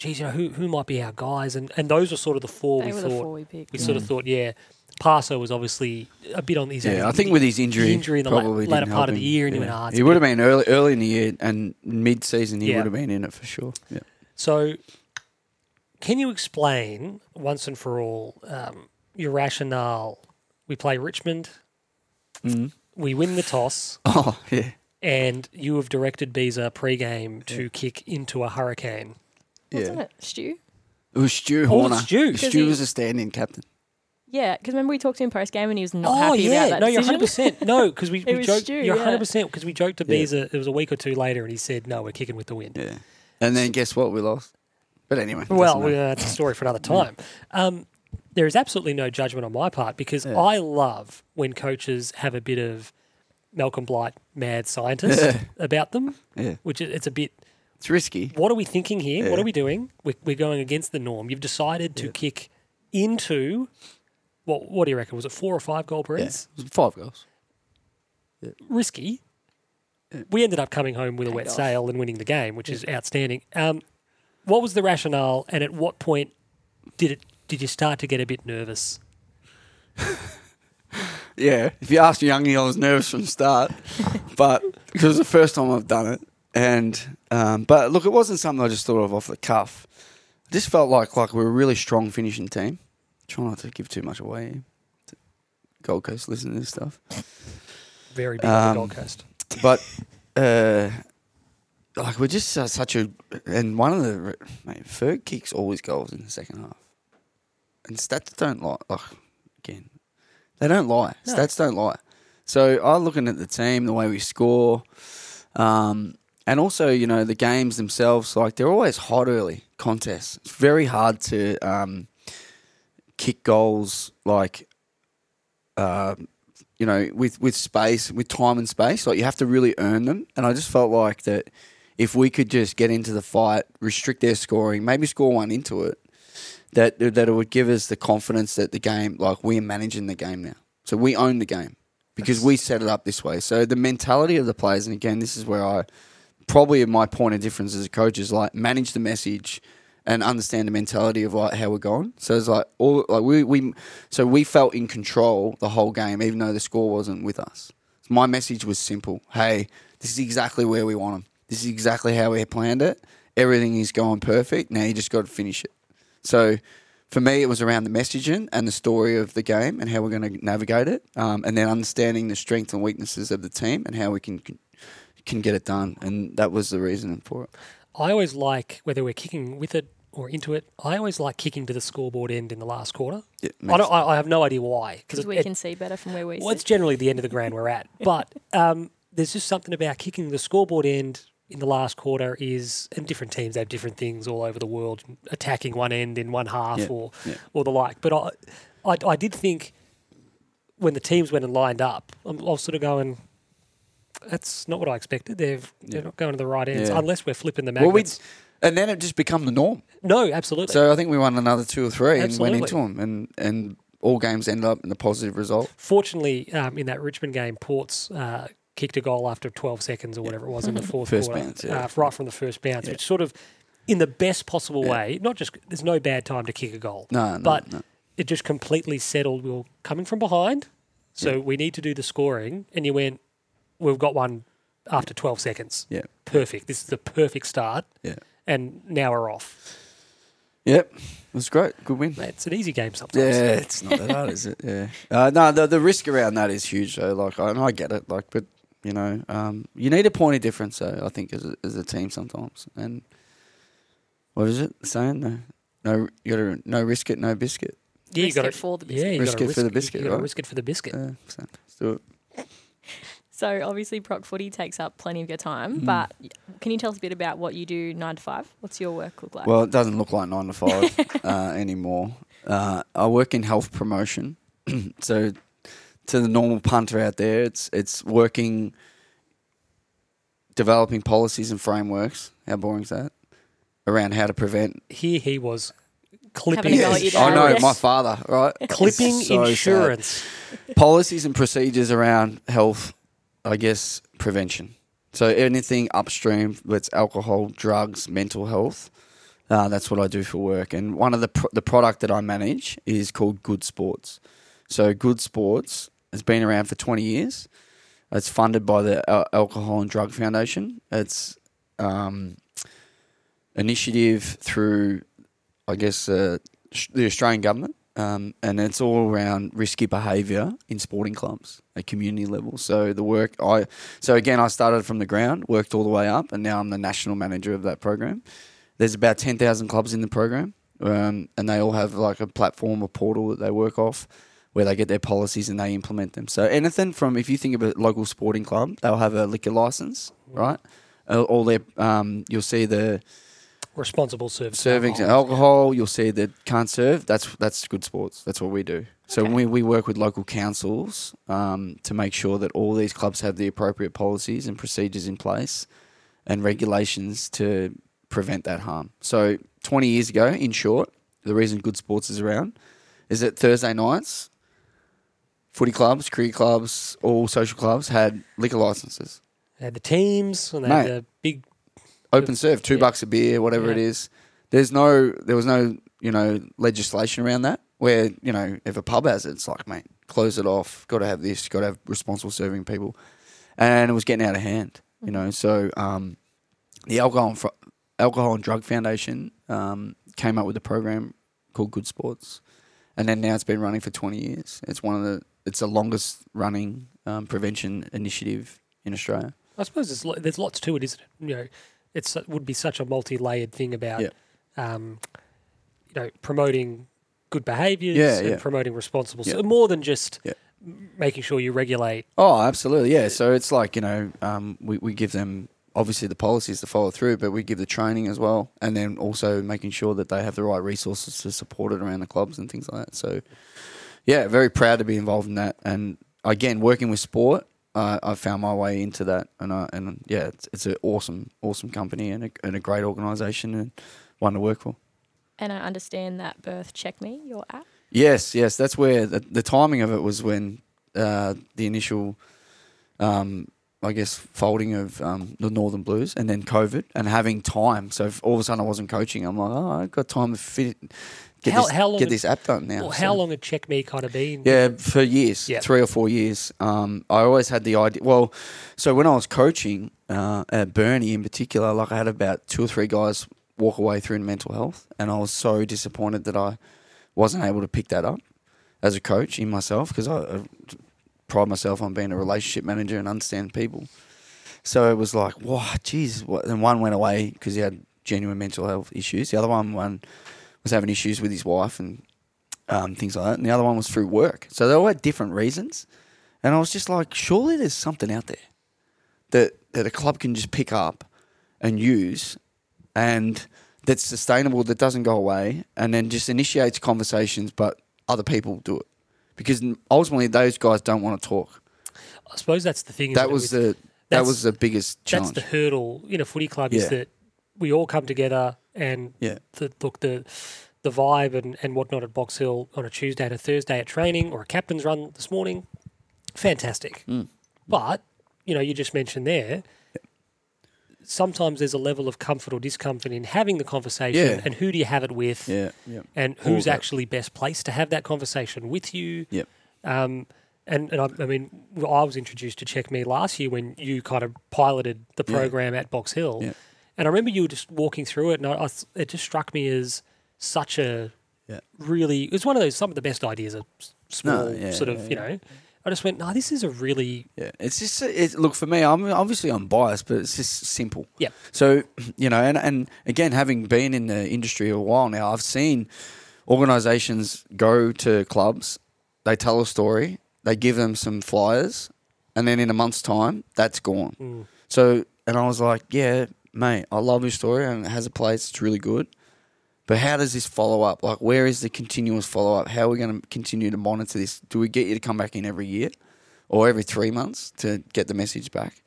"Geez, you know, who who might be our guys?" And and those were sort of the four They we were thought. the four we picked. we sort of thought, yeah. Parso was obviously a bit on his. Yeah, I think with his injury, injury in the la- latter part help of the year, and he Yeah. went, "Ah, he would have been early, early in the year and mid-season. He Yeah. would have been in it for sure. Yeah. So, can you explain once and for all um, your rationale? We play Richmond, Mhm. we win the toss, Oh yeah, and you have directed Beezer pre-game to kick into a hurricane. Wasn't yeah. it Stu? It was Stu Oh, Horner. it's Stu. 'Cause Stu was a stand-in captain. Yeah, because remember we talked to him post game and he was not oh happy yeah, about that no, you're 100. percent No, because we, we joked. Stu, you're yeah. 100 percent because we joked to Yeah. Beezer. It was a week or two later, and he said, "No, we're kicking with the wind." Yeah. And then guess what? We lost. But anyway. Well, doesn't uh, that's a story for another time. Um, there is absolutely no judgment on my part because Yeah. I love when coaches have a bit of Malcolm Blight mad scientist about them, yeah, which it's a bit. It's risky. What are we thinking here? What are we doing? We're, we're going against the norm. You've decided to kick into. What, what do you reckon? Was it four or five goal Yeah. It was five goals. risky. We ended up coming home with a wet off. sail and winning the game, which is outstanding. Um, what was the rationale, and at what point did it did you start to get a bit nervous? Yeah, if you ask Youngie, I was nervous from the start, but because it was the first time I've done it, and um, but look, it wasn't something I just thought of off the cuff. I just felt like like we were a really strong finishing team. Try not to give too much away. to Gold Coast listen to this stuff, Very big Um, Gold Coast. but uh, like we're just uh, such a and one of the mate, Ferg kicks always goals in the second half, and stats don't lie. Like again, they don't lie. No. Stats don't lie. So I'm looking at the team, the way we score, um, and also you know the games themselves. Like they're always hot early contests. It's very hard to um, kick goals like. Uh, you know, with, with space, with time and space, like you have to really earn them. And I just felt like that if we could just get into the fight, restrict their scoring, maybe score one into it, that that it would give us the confidence that the game, like we're managing the game now. So we own the game because we set it up this way. So the mentality of the players, and again, this is where I probably my point of difference as a coach is like manage the message and understand the mentality of like how we're going. So it's like all like we, we so we felt in control the whole game, even though the score wasn't with us. So My message was simple: Hey, this is exactly where we want them. This is exactly how we planned it. Everything is going perfect. Now you just got to finish it. So for me, it was around the messaging and the story of the game and how we're going to navigate it, um, and then understanding the strengths and weaknesses of the team and how we can can get it done. And that was the reason for it. I always like whether we're kicking with it or into it. I always like kicking to the scoreboard end in the last quarter. Yeah, I, don't, I, I have no idea why Because we it- can see better from where we Well, it's generally the end of the ground we're at. But um, there's just something about kicking the scoreboard end in the last quarter is, and different teams have different things all over the world, attacking one end in one half Yeah, or yeah. or the like. But I, I, I did think when the teams went and lined up, I'm, I was sort of going, that's not what I expected. They've, They're not going to the right ends Yeah. unless we're flipping the Well, we magnets. and then it just become the norm. no, absolutely. So I think we won another two or three and went into them, and and all games ended up in a positive result. Fortunately, um, in that Richmond game, Ports uh, kicked a goal after 12 seconds or whatever it was in the fourth First quarter, bounce, yeah. uh, right from the first bounce, which sort of, in the best possible way, not just there's no bad time to kick a goal, No, no, but no. it just completely settled. We were coming from behind, so we need to do the scoring, and you went, we've got one after 12 seconds. Yeah. Perfect. This is the perfect start, Yeah. and now we're off. Yep, it was great. Good win. It's an easy game sometimes. Yeah, it's not that hard, is it? Yeah. Uh, no, the the risk around that is huge. though. like, I, I get it. Like, but you know, um, you need a point of difference. though, I think as a, as a team sometimes. And what is it saying? No, no, you got to no risk it, no biscuit. Yeah, you got it for the biscuit. Yeah, you Risk gotta it for the biscuit, You got to right? risk it for the biscuit. Yeah, so let's do it. So obviously, proc footy takes up plenty of your time. Mm. But can you tell us a bit about what you do nine to five? What's your work look like? Well, it doesn't look like nine to five uh, anymore. Uh, I work in health promotion, so to the normal punter out there, it's it's working, developing policies and frameworks. How boring is that? Around how to prevent. Here he was clipping a go at your I know Yes. my father, right? clipping It's so sad. insurance. policies and procedures around health, I guess, prevention. So anything upstream, it's alcohol, drugs, mental health, uh, that's what I do for work. And one of the the product that I manage is called Good Sports. So Good Sports has been around for 20 years. It's funded by the Al- Alcohol and Drug Foundation. It's um, initiative through, I guess, uh, the Australian government, um, and it's all around risky behaviour in sporting clubs at community level. So the work I, so again, I started from the ground, worked all the way up, and now I'm the national manager of that program. There's about ten thousand clubs in the program, um, and they all have like a platform, a portal that they work off. Where they get their policies and they implement them. So anything from if you think of a local sporting club, they'll have a liquor license, right? All their um, you'll see the Responsible service. serving alcohol. alcohol. You'll see that can't serve. That's that's good sports. That's what we do. So Okay. we we work with local councils um, to make sure that all these clubs have the appropriate policies and procedures in place, and regulations to prevent that harm. So twenty years ago, in short, the reason good sports is around is that Thursday nights. footy clubs, cricket clubs, all social clubs had liquor licenses. They had the teams and they Mate. had the big. Open serve, two Yeah. bucks a beer, whatever it Yeah. is. There's no, there was no, you know, legislation around that. Where you know, if a pub has it, it's like, mate, close it off. Got to have this. Got to have responsible serving people, and it was getting out of hand. You know, so um, the alcohol and, Fr- alcohol and drug foundation um, came up with a program called Good Sports, and then now it's been running for 20 years. It's one of the, it's the longest running um, prevention initiative in Australia. I suppose there's, lo- there's lots to it, isn't it? You know, it's, it would be such a multi layered thing about, Yeah. um, you know, promoting good behaviours Yeah, and yeah. promoting responsible. So more than just making sure you regulate. Oh, absolutely, yeah. So it's like you know, um, we we give them obviously the policies to follow through, but we give the training as well, and then also making sure that they have the right resources to support it around the clubs and things like that. So, yeah, very proud to be involved in that, and again, working with sport. Uh, I found my way into that, and uh, and yeah, it's, it's an awesome, awesome company and a, and a great organisation and one to work for. And I understand that Birth Check Me, your app. Yes, yes, that's where the, the timing of it was when uh, the initial, um, I guess, folding of um, the Northern Blues, and then COVID, and having time. So if all of a sudden I wasn't coaching. I'm like, oh, I've got time to fit, it- get How- this, how long get had- this app done now. Well, So- how long had Check Me kind of been? yeah, for years, Yeah. three or four years. Um, I always had the idea. Well, so when I was coaching uh, at Burnie in particular, like I had about two or three guys walk away through mental health, and I was so disappointed that I wasn't able to pick that up as a coach in myself because I, I pride myself on being a relationship manager and understand people. So it was like, wow, geez. And one went away because he had genuine mental health issues. The other one, one was having issues with his wife and um, things like that. And the other one was through work. So they all had different reasons. And I was just like, surely there's something out there that, that a club can just pick up and use and that's sustainable, that doesn't go away, and then just initiates conversations, but other people do it. Because ultimately, those guys don't want to talk. I suppose that's the thing. That was the that was the biggest challenge. that's the hurdle in a footy club Yeah. is that we all come together and Yeah. the look the the vibe and, and whatnot at Box Hill on a Tuesday and a Thursday at training or a captain's run this morning, fantastic. Mm. But you know, you just mentioned there. Sometimes there's a level of comfort or discomfort in having the conversation, Yeah. and who do you have it with, yeah, yeah, and who's actually best placed to have that conversation with you. Yep. Um, and and I, I mean, I was introduced to Check Me last year when you kind of piloted the Yeah. program at Box Hill, Yeah. and I remember you were just walking through it, and I, I, it just struck me as such a Yeah. really. It was one of those some of the best ideas s- small yeah, sort of yeah, you know. I just went, no, this is a really Yeah, it's just it, look for me. I'm obviously I'm biased, but it's just simple. yeah. So you know, and and again, having been in the industry a while now, I've seen organisations go to clubs, they tell a story, they give them some flyers, and then in a month's time, that's gone. Mm. So, and I was like, yeah, mate, I love your story, and it has a place. It's really good. But how does this follow up? Like, where is the continuous follow up? How are we going to continue to monitor this? Do we get you to come back in every year or every three months to get the message back?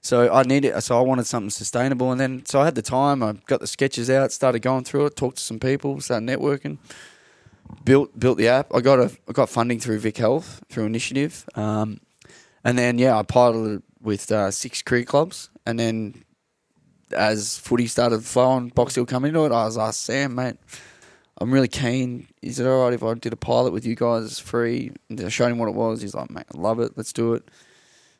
So I needed, so I wanted something sustainable, and then so I had the time. I got the sketches out, started going through it, talked to some people, started networking, built built the app. I got a I got funding through Vic Health through Initiative, um, and then yeah, I piloted it with uh, six career clubs, and then as footy started flowing, Box Hill come into it, I was like, Sam, mate, I'm really keen. Is it all right if I did a pilot with you guys free? And I showed him what it was. He's like, mate, I love it. Let's do it.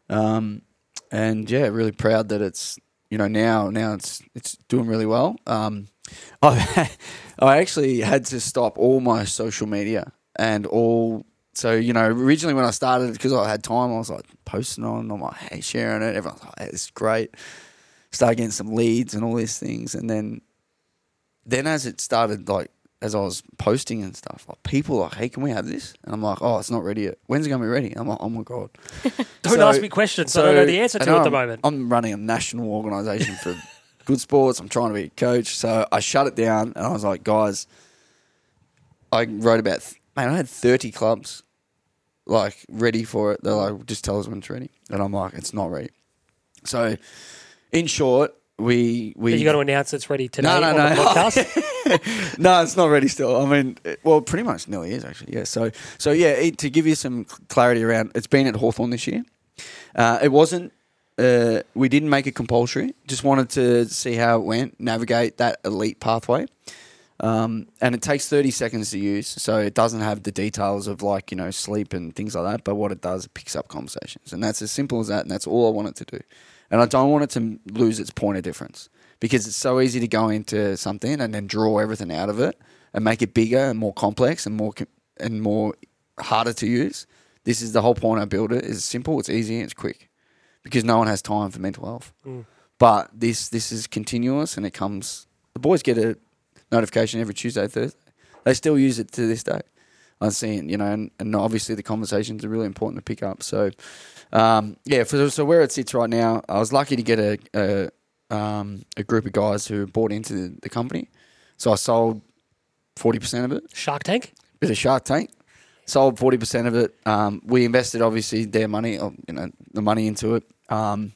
Um, and yeah, really proud that it's you know now now it's it's doing really well. Um, I I actually had to stop all my social media and all. So you know, originally when I started, because I had time, I was like posting on, I'm like, hey, sharing it. Everyone's like, hey, is great. Started getting some leads and all these things, and then then as it started, like as I was posting and stuff, like people like, hey, can we have this? And I'm like, oh, it's not ready yet. When's it gonna be ready? I'm like, oh my god. Don't So- ask me questions. So, I don't know the answer and to at the I'm- moment. I'm running a national organisation for good sports. I'm trying to be a coach. So I shut it down and I was like, guys, I wrote about, th- man, I had 30 clubs like ready for it. They're like, just tell us when it's ready. And I'm like, it's not ready. So in short, we we you got to announce it's ready today No, no, on no. the podcast. no, it's not ready still. I mean, it- well, pretty much nearly is actually. Yeah. So, so yeah, it, to give you some clarity around, it's been at Hawthorn this year. Uh, it wasn't. Uh, we didn't make it compulsory. Just wanted to see how it went, navigate that elite pathway. Um, and it takes 30 seconds to use, so it doesn't have the details of like, you know, sleep and things like that. But what it does, it picks up conversations. And that's as simple as that. And that's all I want it to do. And I don't want it to lose its point of difference because it's so easy to go into something and then draw everything out of it and make it bigger and more complex and more and more harder to use. This is the whole point I build it. It's simple, it's easy, and it's quick because no one has time for mental health. Mm. But this this is continuous and it comes. The boys get a notification every Tuesday, Thursday. They still use it to this day. I'm seeing, you know, and, and obviously the conversations are really important to pick up. So, um, yeah, for, so where it sits right now, I was lucky to get a a, um, a group of guys who bought into the, the company. So I sold forty percent of it Shark Tank. bit of Shark Tank. Sold forty percent of it. Um, we invested obviously their money, you know, the money into it. Um,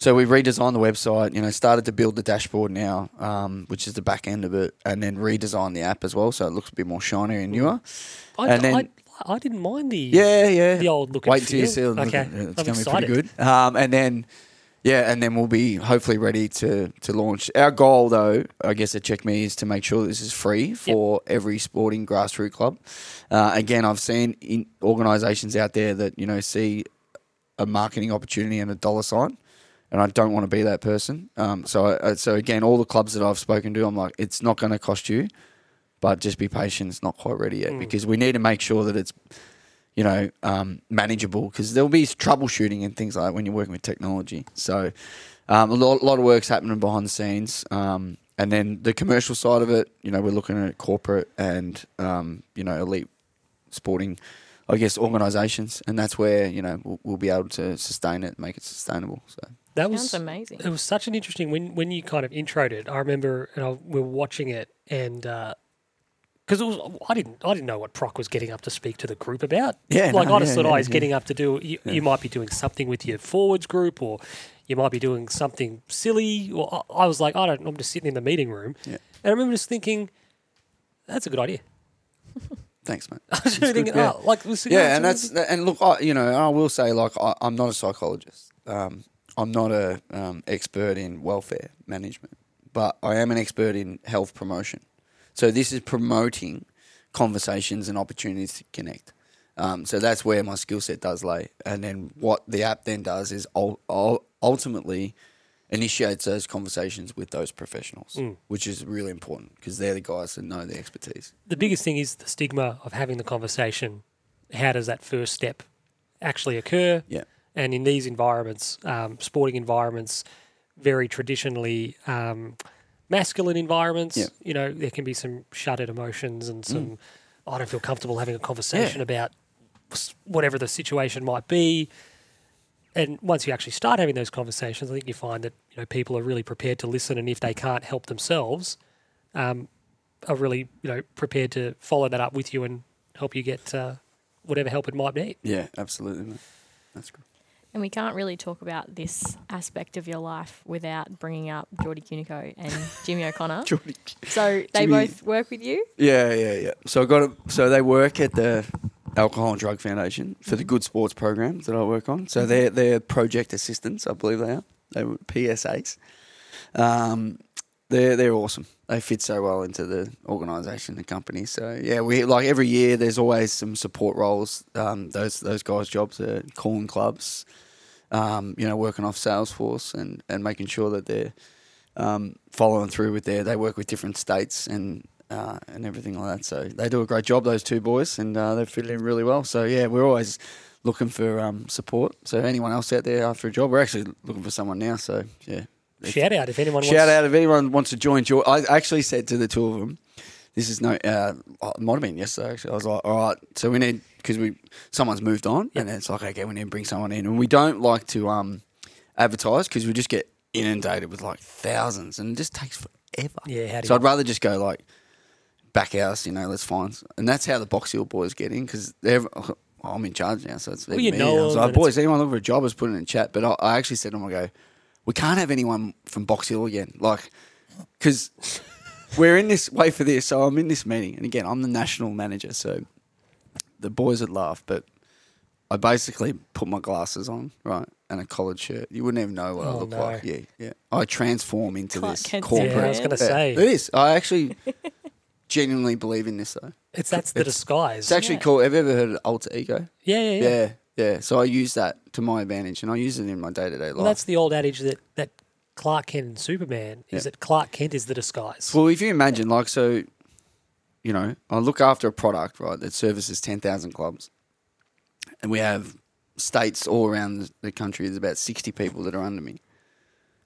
so we redesigned the website. You know, started to build the dashboard now, um, which is the back end of it, and then redesigned the app as well, so it looks a bit more shiny and newer. I, And then- I, I didn't mind the Yeah, yeah. the old look and Wait till you see it. Okay, It's going to be pretty good. Um, and then, yeah, and then we'll be hopefully ready to to launch. Our goal, though, I guess at Check Me is to make sure this is free for every sporting grassroots club. Uh, again, I've seen in organisations out there that you know see a marketing opportunity and a dollar sign. And I don't want to be that person. Um, so, I, so again, all the clubs that I've spoken to, I'm like, it's not going to cost you, but just be patient. It's not quite ready yet because we need to make sure that it's you know, um, manageable because there'll be troubleshooting and things like that when you're working with technology. So, um, a lot, lot of work's happening behind the scenes. Um, and then the commercial side of it, you know, we're looking at corporate and, um, you know, elite sporting, I guess, organisations. And that's where, you know, we'll, we'll be able to sustain it, make it sustainable. So, That Sounds was amazing. It was such an interesting when when you kind of introed it. I remember and I, we were watching it and because it was I didn't I didn't know what Proc was getting up to speak to the group about. Yeah, like no, I just yeah, thought yeah, oh, he's yeah. getting up to do. You, you might be doing something with your forwards group or. You might be doing something silly, or I I was like, I don't. I'm just sitting in the meeting room, Yeah. and I remember just thinking, "That's a good idea." Thanks, mate. I was good, thinking, yeah. oh, like, was yeah, and that's and look, I, you know, I will say like I, I'm not a psychologist. Um, I'm not a um, expert in welfare management, but I am an expert in health promotion. So this is promoting conversations and opportunities to connect. Um, so that's where my skill set does lay. And then what the app then does is ul- ul- ultimately initiates those conversations with those professionals, which is really important because they're the guys that know the expertise. the biggest thing is the stigma of having the conversation. How does that first step actually occur? Yeah. And in these environments, um, sporting environments, very traditionally um, masculine environments, Yeah. Mm. you know, there can be some shuttered emotions and some, I don't feel comfortable having a conversation about whatever the situation might be. And once you actually start having those conversations, I think you find that you know people are really prepared to listen, and if they can't help themselves, um, are really you know prepared to follow that up with you and help you get uh, whatever help it might need. Yeah, absolutely. That's good. And we can't really talk about this aspect of your life without bringing up Geordie Cunico and Jimmy O'Connor. Jordy. So they Jimmy- both work with you. Yeah, yeah, yeah. So I got a, so they work at the Alcohol and Drug Foundation for the Good Sports program that I work on. So they're they're project assistants, I believe they are. They were PSAs. Um, they're they're awesome. They fit so well into the organisation, the company. So yeah, we like every year. There's always some support roles. Um, those those guys' jobs are calling clubs, um, you know, working off Salesforce and and making sure that they're um, following through with their. They work with different states and uh, and everything like that. So they do a great job, those two boys, and uh, they fit in really well. So yeah, we're always looking for um, support. So anyone else out there after a job, we're actually looking for someone now. So yeah, Shout out if anyone Shout wants. out if anyone wants to join. Jo- I actually said to the two of them, "This is no. Uh, it might have been yesterday. Actually, I was like, all right. So we need because we someone's moved on, and it's like, okay, we need to bring someone in, and we don't like to um, advertise because we just get inundated with like thousands, and it just takes forever. Yeah, how do so I'd rather just go like back house. You know, let's find, and that's how the Box Hill boys get in because they're. I'm in charge now, so it's Well, you me. know I was like, boys, anyone looking for a job? I was putting in chat, but I, I actually said to them, I go, we can't have anyone from Box Hill again. Like, because we're in this, wait for this. So I'm in this meeting. And again, I'm the national manager. So the boys would laugh, but I basically put my glasses on, right? And a collared shirt. You wouldn't even know what I Oh, look no. like. Yeah, yeah. I transform into Clark this Kent corporate. Yeah, I was going to Yeah, say. It is. I actually genuinely believe in this, though. It's that's the disguise. It's actually Yeah. cool. Have you ever heard of alter ego? yeah, yeah, yeah. Yeah, yeah. So I use that to my advantage, and I use it in my day to day life. Well, that's the old adage that that Clark Kent and Superman is Yeah. that Clark Kent is the disguise. well, if you imagine, like, so, you know, I look after a product, right, that services ten thousand clubs, and we have states all around the- the country. There's about sixty people that are under me.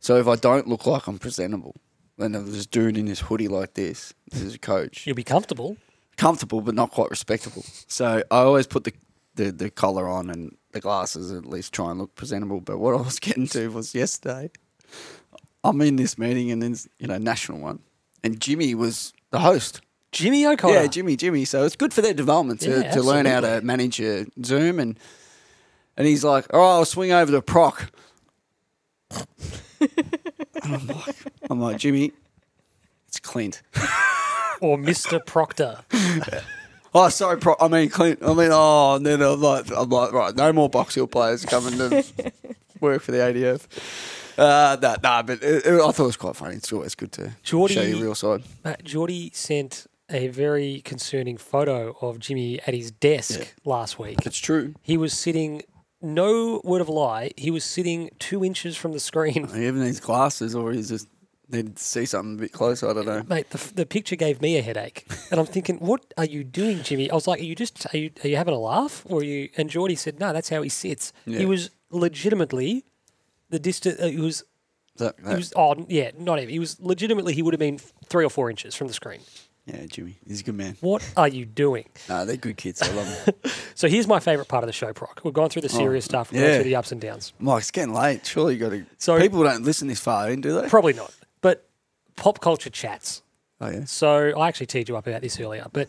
So if I don't look like I'm presentable, then there's this dude in this hoodie like this. This is a coach. You'll be comfortable. comfortable but not quite respectable. So I always put the, the, the collar on and the glasses at least try and look presentable. But what I was getting to was yesterday, I'm in this meeting and then you know national one, and Jimmy was the host. Jimmy O'Connor. Yeah, Jimmy, Jimmy. So it's good for their development to, Yeah, to learn how to manage a Zoom and and he's like, "Oh, I'll swing over to Proc." and I'm like, I'm like, Jimmy, it's Clint. Or Mr. Proctor. Oh, sorry, Pro- I mean Clint. I mean, oh, and then I'm like, I'm like, right, no more Box Hill players coming to work for the ADF. Uh, nah, nah, but it, it- I thought it was quite funny. It's always good to Geordie- show your real side. Matt Geordie sent a very concerning photo of Jimmy at his desk Yeah. last week. It's true. He was sitting, no word of lie, he was sitting two inches from the screen. He even needs glasses, or he's just needed to see something a bit closer. I don't know. Mate, the, the picture gave me a headache, and I'm thinking, what are you doing, Jimmy? I was like, are you just are you, are you having a laugh, or are you? And Geordie said, no, that's how he sits. Yeah. He was legitimately the distance. Uh, he was That, he was oh yeah, not even. He was legitimately he would have been three or four inches from the screen. yeah, Jimmy, he's a good man. What are you doing? Nah, they're good kids. I love them. So here's my favourite part of the show, Proc. We've gone through the serious stuff, we've gone Oh, yeah. through the ups and downs. Mike, it's getting late. Surely you got to. So- people don't listen this far in, do they? Probably not, pop culture chats. oh yeah. So I actually teed you up about this earlier, but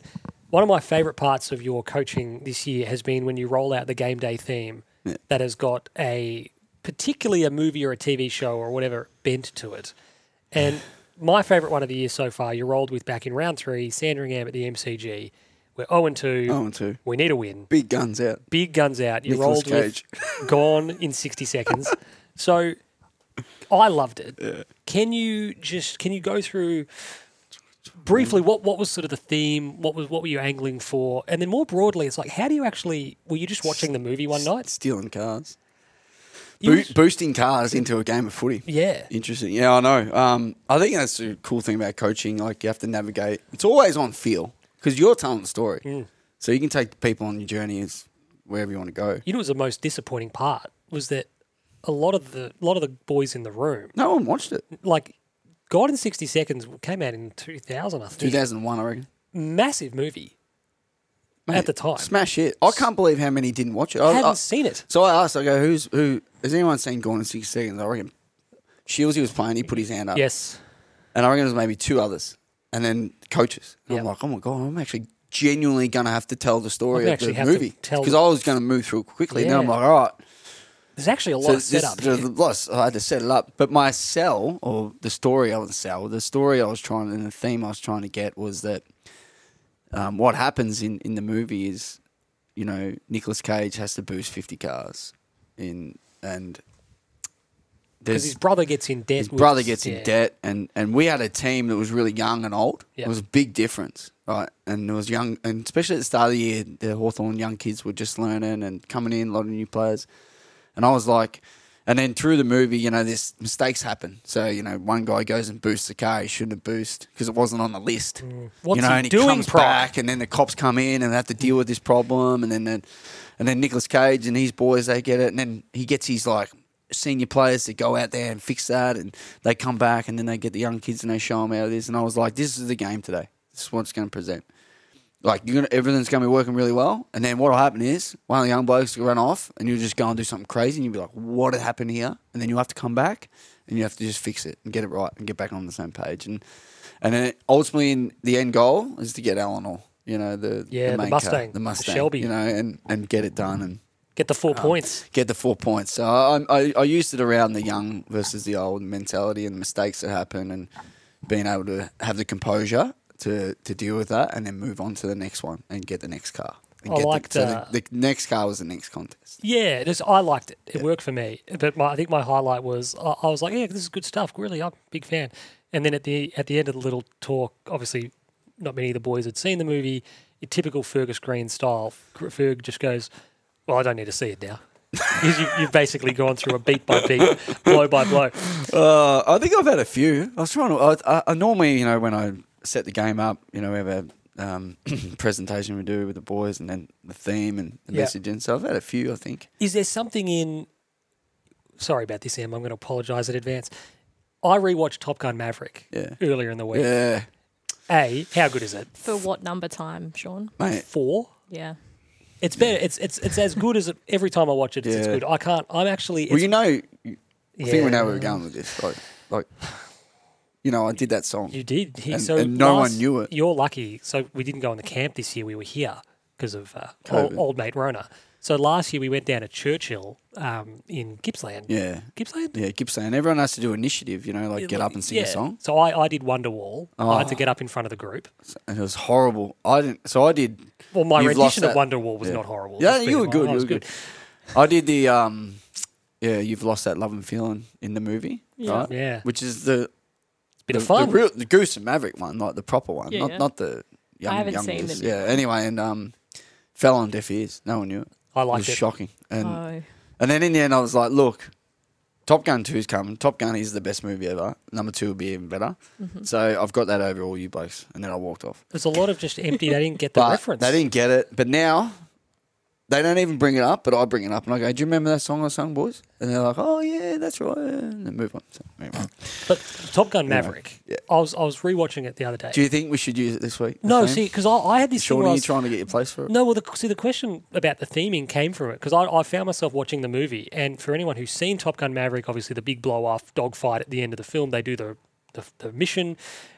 one of my favourite parts of your coaching this year has been when you roll out the game day theme Yeah. that has got a particularly a movie or a TV show or whatever bent to it. And my favourite one of the year so far, you rolled with back in round three, Sandringham at the MCG. We're 0 and 2. Oh, and two. We need a win. Big guns out. Big guns out. You Nicolas rolled Cage. with gone in 60 seconds. So I loved it. Can you just can you go through briefly what what was sort of the theme? What was what were you angling for? And then more broadly, it's like how do you actually were you just watching the movie one night? Stealing cars. Bo- boosting cars into a game of footy. yeah. Interesting. Yeah, I know. Um, I think that's the cool thing about coaching. Like you have to navigate. It's always on feel because you're telling the story, Mm. so you can take people on your journey as wherever you want to go. You know, what was the most disappointing part was that a lot of the a lot of the boys in the room, No one watched it. like Gone in 60 Seconds came out in 2000, I think. 2001, I reckon. Massive movie. Mate, At the time. smash it. I can't believe how many didn't watch it. I haven't I- seen it. so I asked. I go, "Who's who? Has anyone seen Gone in 60 Seconds?" I reckon Shielsy was playing. He put his hand up. Yes. And I reckon there's maybe two others, and then coaches. And I'm like, oh my god, I'm actually genuinely going to have to tell the story I'm of the movie because I was going to move through quickly. And then I'm like, all right. There's actually a lot So of this- setup. there's here. a lot- I had to set it up, but my sell or the story I was sell, the story I was trying and the theme I was trying to get was that um, what happens in in the movie is, you know, Nicolas Cage has to boost 50 cars in and. Because his brother gets in debt. his with- brother gets yeah. in debt, and, and we had a team that was really young and old. Yeah. It was a big difference, right? And there was young, and especially at the start of the year, the Hawthorn young kids were just learning and coming in, a lot of new players. And I was like, and then through the movie, you know, this mistakes happen. So you know, one guy goes and boosts the car he shouldn't have boosted because it wasn't on the list. Mm. What's you know, he and he doing, comes Pride? back, and then the cops come in and they have to deal with this problem, and then and then Nicolas Cage and his boys they get it, and then he gets his like senior players to go out there and fix that, and they come back, and then they get the young kids and they show them how it is, and I was like, this is the game today. This is what it's going to present. Like you're gonna, everything's going to be working really well, and then what'll happen is one of the young blokes will run off, and you'll just go and do something crazy, and you'll be like, "What had happened here?" And then you will have to come back, and you have to just fix it and get it right and get back on the same page, and and then ultimately, in the end goal is to get Eleanor, you know, the Yeah, the main Mustang, car, the the Mustang, Shelby. you know, and and get it done, and Get the four um, points. get the four points. So I, I, I used it around the young versus the old mentality and the mistakes that happen, and being able to have the composure to, to deal with that, and then move on to the next one and get the next car. And I get liked, the, so uh, the, the next car was the next contest. Yeah, it is, I liked it. It worked for me. But my, I think my highlight was I, I was like, yeah, this is good stuff. Really, I'm a big fan. And then at the at the end of the little talk, obviously, not many of the boys had seen the movie. In typical Fergus Green style, Ferg just goes, "Well, I don't need to see it now." Because you've, you've basically gone through a beat by beat, blow by blow. Uh, I think I've had a few. I was trying to. I, I, I normally, you know, when I set the game up, you know, we have a um, presentation we do with the boys, and then the theme and the Yeah. messaging. So I've had a few. I think. Is there something in? Sorry about this, Em. I'm going to apologise in advance. I rewatched Top Gun Maverick Yeah. earlier in the week. Yeah, A, how good is it? For what number time, Sean? mate. Four. Yeah. It's better. It's it's it's as good as it, every time I watch it. It's, it's good. I can't. I'm actually. Well, you know, you- I think we know where we're going with this. Like, like, you know, I did that song. You did. He, And- so and no one knew it. You're lucky. So we didn't go on the camp this year. We were here because of uh, old, old mate Rona. So last year we went down to Churchill um, in Gippsland. Yeah. Gippsland. Yeah, saying everyone has to do initiative, you know, like get up and sing Yeah. a song. So I, I did Wonderwall. I had to Oh. get up in front of the group. And it was horrible. I didn't so I did Well, my rendition of. Wonderwall was Yeah. not horrible. Yeah, you were good. I You were good. I did the um yeah, you've lost that love and feeling in the movie. Yeah. Right? Yeah. Which is the Bit the, of fun. The real the Goose and Maverick one, like the proper one. Yeah, not yeah. not the young, haven't young seen Goose. the new Yeah. Anyway, and um fell on deaf ears. No one knew it. I It liked was it. shocking. And oh. And then in the end, I was like, look, Top Gun 2 is coming. Top Gun is the best movie ever. Number two will be even better. Mm-hmm. So I've got that over all you blokes. And then I walked off. There's a lot of just empty. They didn't get the But reference. they didn't get it. But now they don't even bring it up, but I bring it up. And I go, do you remember that song I sung, boys? And they're like, oh, yeah, that's right. And then move on. So, anyway. But Top Gun Maverick. yeah. I was I was rewatching it the other day. Do you think we should use it this week? no, theme? see, because I, I had this thing Sean, are you trying to get your place for it? No, well, the, see, the question about the theming came from it because I, I found myself watching the movie, and for anyone who's seen Top Gun Maverick, obviously the big blow off dogfight at the end of the film, they do the the, the mission,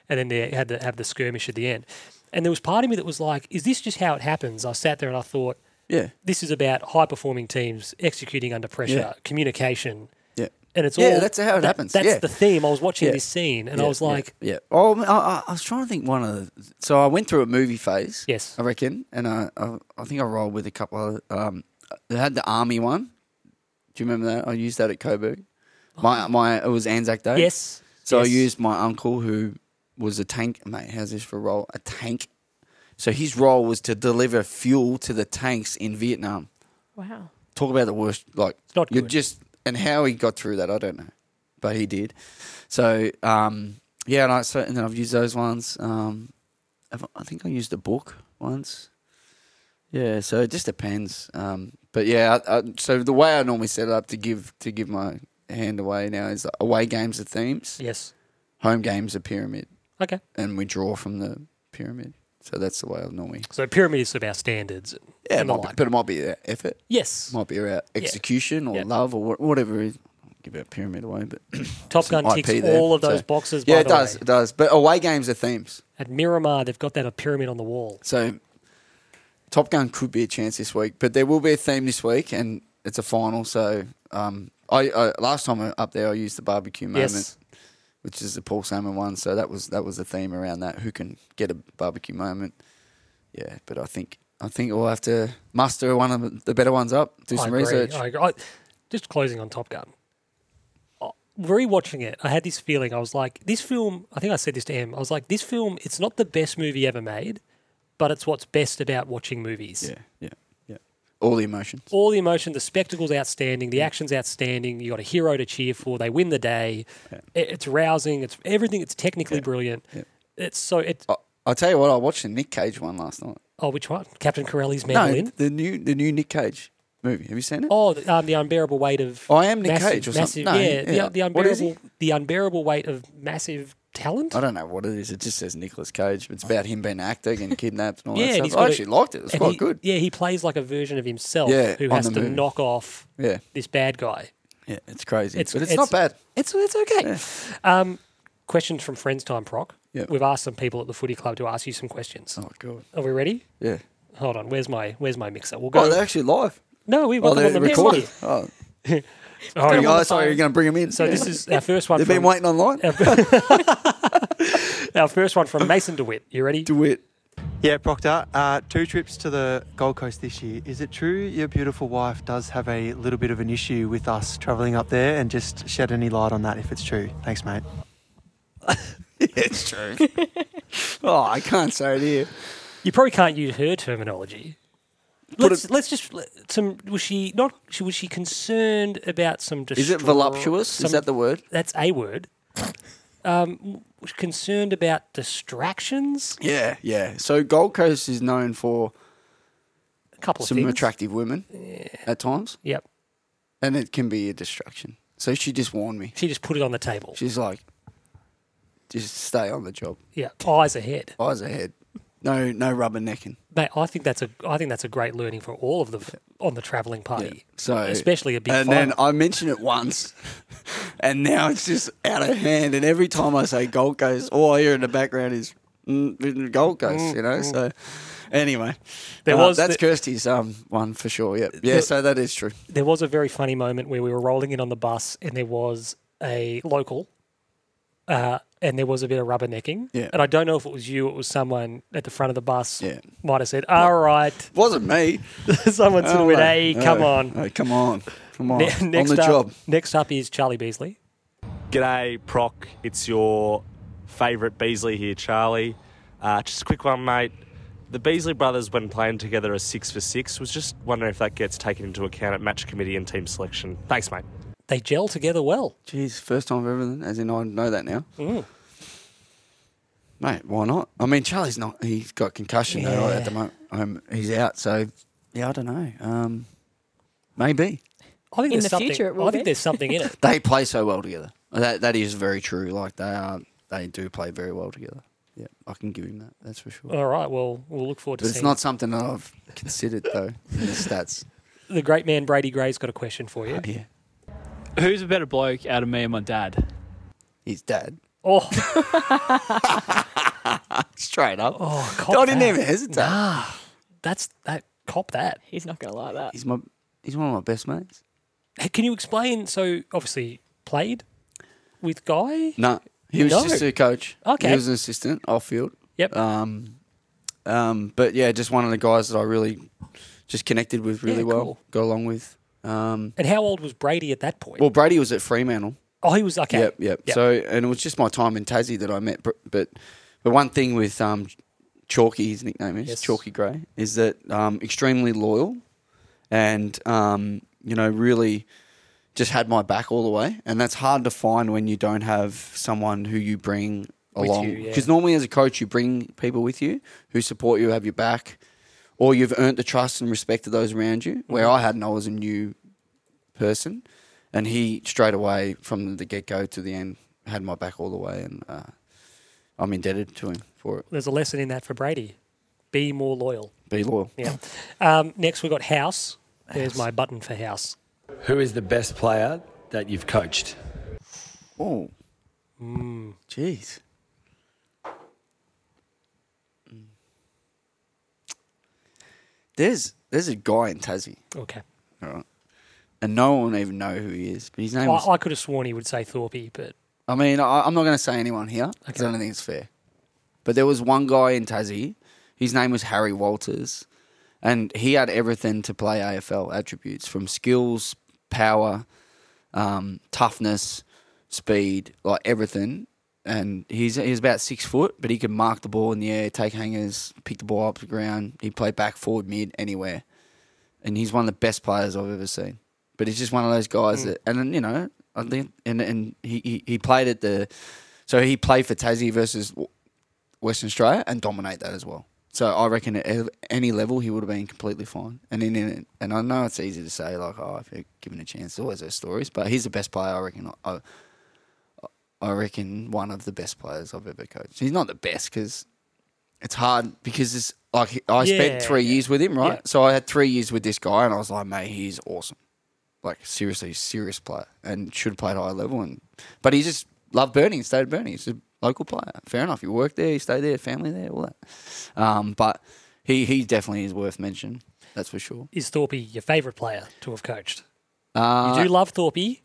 and then they had to have the skirmish at the end. And there was part of me that was like, "Is this just how it happens?" I sat there and I thought, Yeah. "This is about high performing teams executing under pressure, Yeah. communication." Yeah. And it's Yeah, all that's how it that- happens, That's yeah. the theme. I was watching Yeah. this scene, and I was like, yeah. Oh, I, I, I was trying to think one of the. So I went through a movie phase. Yes. I reckon, and I, I, I think I rolled with a couple of. Um, they had the army one. Do you remember that? I used that at Coburg. My, my, it was Anzac Day. "Yes." So yes. I used my uncle who was a tank. Mate, how's this for a role? A tank. So his role was to deliver fuel to the tanks in Vietnam. Wow. Talk about the worst. Like it's not you're good. just and how he got through that, I don't know, but he did. So um, yeah, and I so and then I've used those ones. Um, I've- think I used a book once. Yeah, so it just depends. Um, but yeah, I, I, so the way I normally set it up to give to give my hand away now is away games are themes, Yes. home games are pyramid, Okay. and we draw from the pyramid. So that's the way I normally. So pyramid is about standards. Yeah, it might be, but it might be about effort. Yes. Might be about execution or Yeah. love or whatever. It is. I'll give a pyramid away, but Top Gun ticks there, all of those so- boxes. yeah, by it the does, way. it does. But away games are themes. At Miramar, they've got that a pyramid on the wall. So Top Gun could be a chance this week, but there will be a theme this week, and it's a final. So um, I, I last time up there, I used the barbecue moment, Yes. Which is the Paul Salmon one. So that was that was the theme around that. Who can get a barbecue moment? Yeah, but I think I think we'll have to muster one of the better ones up, do I some agree, research. I agree. I- just closing on Top Gun. Rewatching it, I had this feeling. I was like, this film. I think I said this to Em. I was like, this film. It's not the best movie ever made, but it's what's best about watching movies. Yeah, yeah. All the emotions. All the emotion, the spectacle's outstanding, the action's outstanding. You got a hero to cheer for. They win the day. Yeah. It- It's rousing. It's everything. It's technically brilliant. Yeah. It's so. It. I, I'll tell you what. I watched the Nick Cage one last night. Oh, which one? Captain Corelli's mandolin. No, the new the new Nick Cage movie. Have you seen it? Oh, the, um, the unbearable weight of. I am Nick massive, Cage or massive, something. No, yeah, yeah. The, the What is he? unbearable, the unbearable weight of massive talent. I don't know what it is. It just says Nicolas Cage. It's about him being an actor, getting kidnapped and all Yeah, that he's stuff. I got a- actually liked it. It was quite he- good. Yeah, he plays like a version of himself Yeah, who has to knock off Yeah, this bad guy. yeah, it's crazy. It's- but it's, it's- not bad. It's it's okay. Um, questions from Friends Time Proc. Yeah. We've asked some people at the Footy Club to ask you some questions. Oh god. Are we ready? Yeah. Hold on. Where's my Where's my mixer? We'll go. Oh, they're actually live. No, we Oh, got them on they're the recorded. recording. Oh, Oh, you yeah. guys, sorry, you're going to bring them in. So this is our first one. They've been waiting online. Our first one from Mason DeWitt. You ready? DeWitt. Yeah, Proctor. Uh, two trips to the Gold Coast this year. Is it true your beautiful wife does have a little bit of an issue with us travelling up there? And just shed any light on that if it's true. Thanks, mate. it's true. oh, I can't say it here. You probably can't use her terminology. Let's it- let's just some. Was she not? she- Was she concerned about some? Is it voluptuous? some- Is that the word? That's a word. Um, was concerned about distractions. Yeah, yeah. So Gold Coast is known for A couple of some attractive women at times, Yep. and it can be a distraction. So she just warned me. She just put it on the table. She's like, just stay on the job. Yeah. Eyes ahead. Eyes ahead. No, no rubbernecking. Mate, I think that's a I think that's a great learning for all of them on the travelling party. So especially a big And final. then I mentioned it once, and now it's just out of hand. And every time I say Gold Coast, all I hear in the background is mm, Gold Coast. You know. So anyway, There uh, was that's the- Kirsty's um one for sure. Yep. Yeah. The- So that is true. there was a very funny moment where we were rolling in on the bus and there was a local uh, and there was a bit of rubbernecking. Yeah. And I don't know if it was you, it was someone at the front of the bus Yeah. might have said, All right. Wasn't me. someone sort of went. Hey, come No. on. No, come on. Come on. Ne- on next the up, job. Next up is Charlie Beasley. G'day, Proc. It's your favourite Beasley here, Charlie. Uh, just a quick one, mate. The Beasley brothers, when playing together, are six for six. Was just wondering if that gets taken into account at match committee and team selection. Thanks, mate. They gel together well. Jeez, first time I've ever, as in I know that now. Mm. Mate, why not? I mean, Charlie's not. He's got concussion though Yeah. at the moment. Um, he's out, so yeah, I don't know. Um, maybe I think In the future it will I think be. there's something in it. they play so well together. That that is very true. Like they are, they do play very well together. Yeah, I can give him that. That's for sure. All right, well, we'll look forward to But it's seeing not something that I've considered though in the stats. the great man Brady Gray's got a question for you. Yeah, Who's a better bloke out of me and my dad? his dad. Oh, Straight up. oh, cop I didn't that. even hesitate. Nah, that's that. Cop that. He's not going to like that. He's my. He's one of my best mates. Hey, Can you explain? So obviously played with Guy. No, he was No. just a coach. Okay. he was an assistant off field. Yep. Um, um, but yeah, just one of the guys that I really just connected with really Yeah, well, cool. got along with. Um, and how old was Brady at that point? well, Brady was at Fremantle. Oh, he was okay. Yep, yep, So, and it was just my time in Tassie that I met. But, but one thing with um, Chalky, his nickname is Yes. Chalky Gray, is that um, extremely loyal, and um, you know really just had my back all the way. And that's hard to find when you don't have someone who you bring With along. you, yeah. Because normally as a coach, you bring people with you who support you, have your back, or you've earned the trust and respect of those around you. Where Mm-hmm. I hadn't, I was a new person, and he straight away from the get go to the end had my back all the way, and uh, I'm indebted to him for it. There's a lesson in that for Brady. Be more loyal. Be loyal. Yeah. Um, next we've got House. There's my button for House. Who is the best player that you've coached? Oh, jeez. Mm. There's there's a guy in Tassie, Okay. all right, and no one even know who he is. But his name I, was I could have sworn he would say Thorpe, but I mean, I, I'm not going to say anyone here because I don't think it's fair. But there was one guy in Tassie. His name was Harry Walters, and he had everything to play AFL attributes from skills, power, um, toughness, speed, like everything. And he's he's about six foot, but he could mark the ball in the air, take hangers, pick the ball up the ground. He played back, forward, mid, anywhere. And he's one of the best players I've ever seen. But he's just one of those guys mm. that, and then, you know, I think, and and he, he he played at the, so he played for Tassie versus Western Australia and dominate that as well. So I reckon at any level he would have been completely fine. And in, in and I know it's easy to say like, oh, if you're given a chance, there's always those stories. But he's the best player I reckon. I, I reckon one of the best players I've ever coached. He's not the best because it's hard because it's like I Yeah, spent three yeah. years with him, right? Yeah. So I had three years with this guy, and I was like, mate, he's awesome. Like seriously, serious player, and should have played high level. And but he just loved Burnie and stayed at Burnie. He's a local player. Fair enough. He worked there, he stayed there, family there, all that. Um, but he he definitely is worth mentioning. That's for sure. Is Thorpe your favourite player to have coached? Uh, You do love Thorpe. We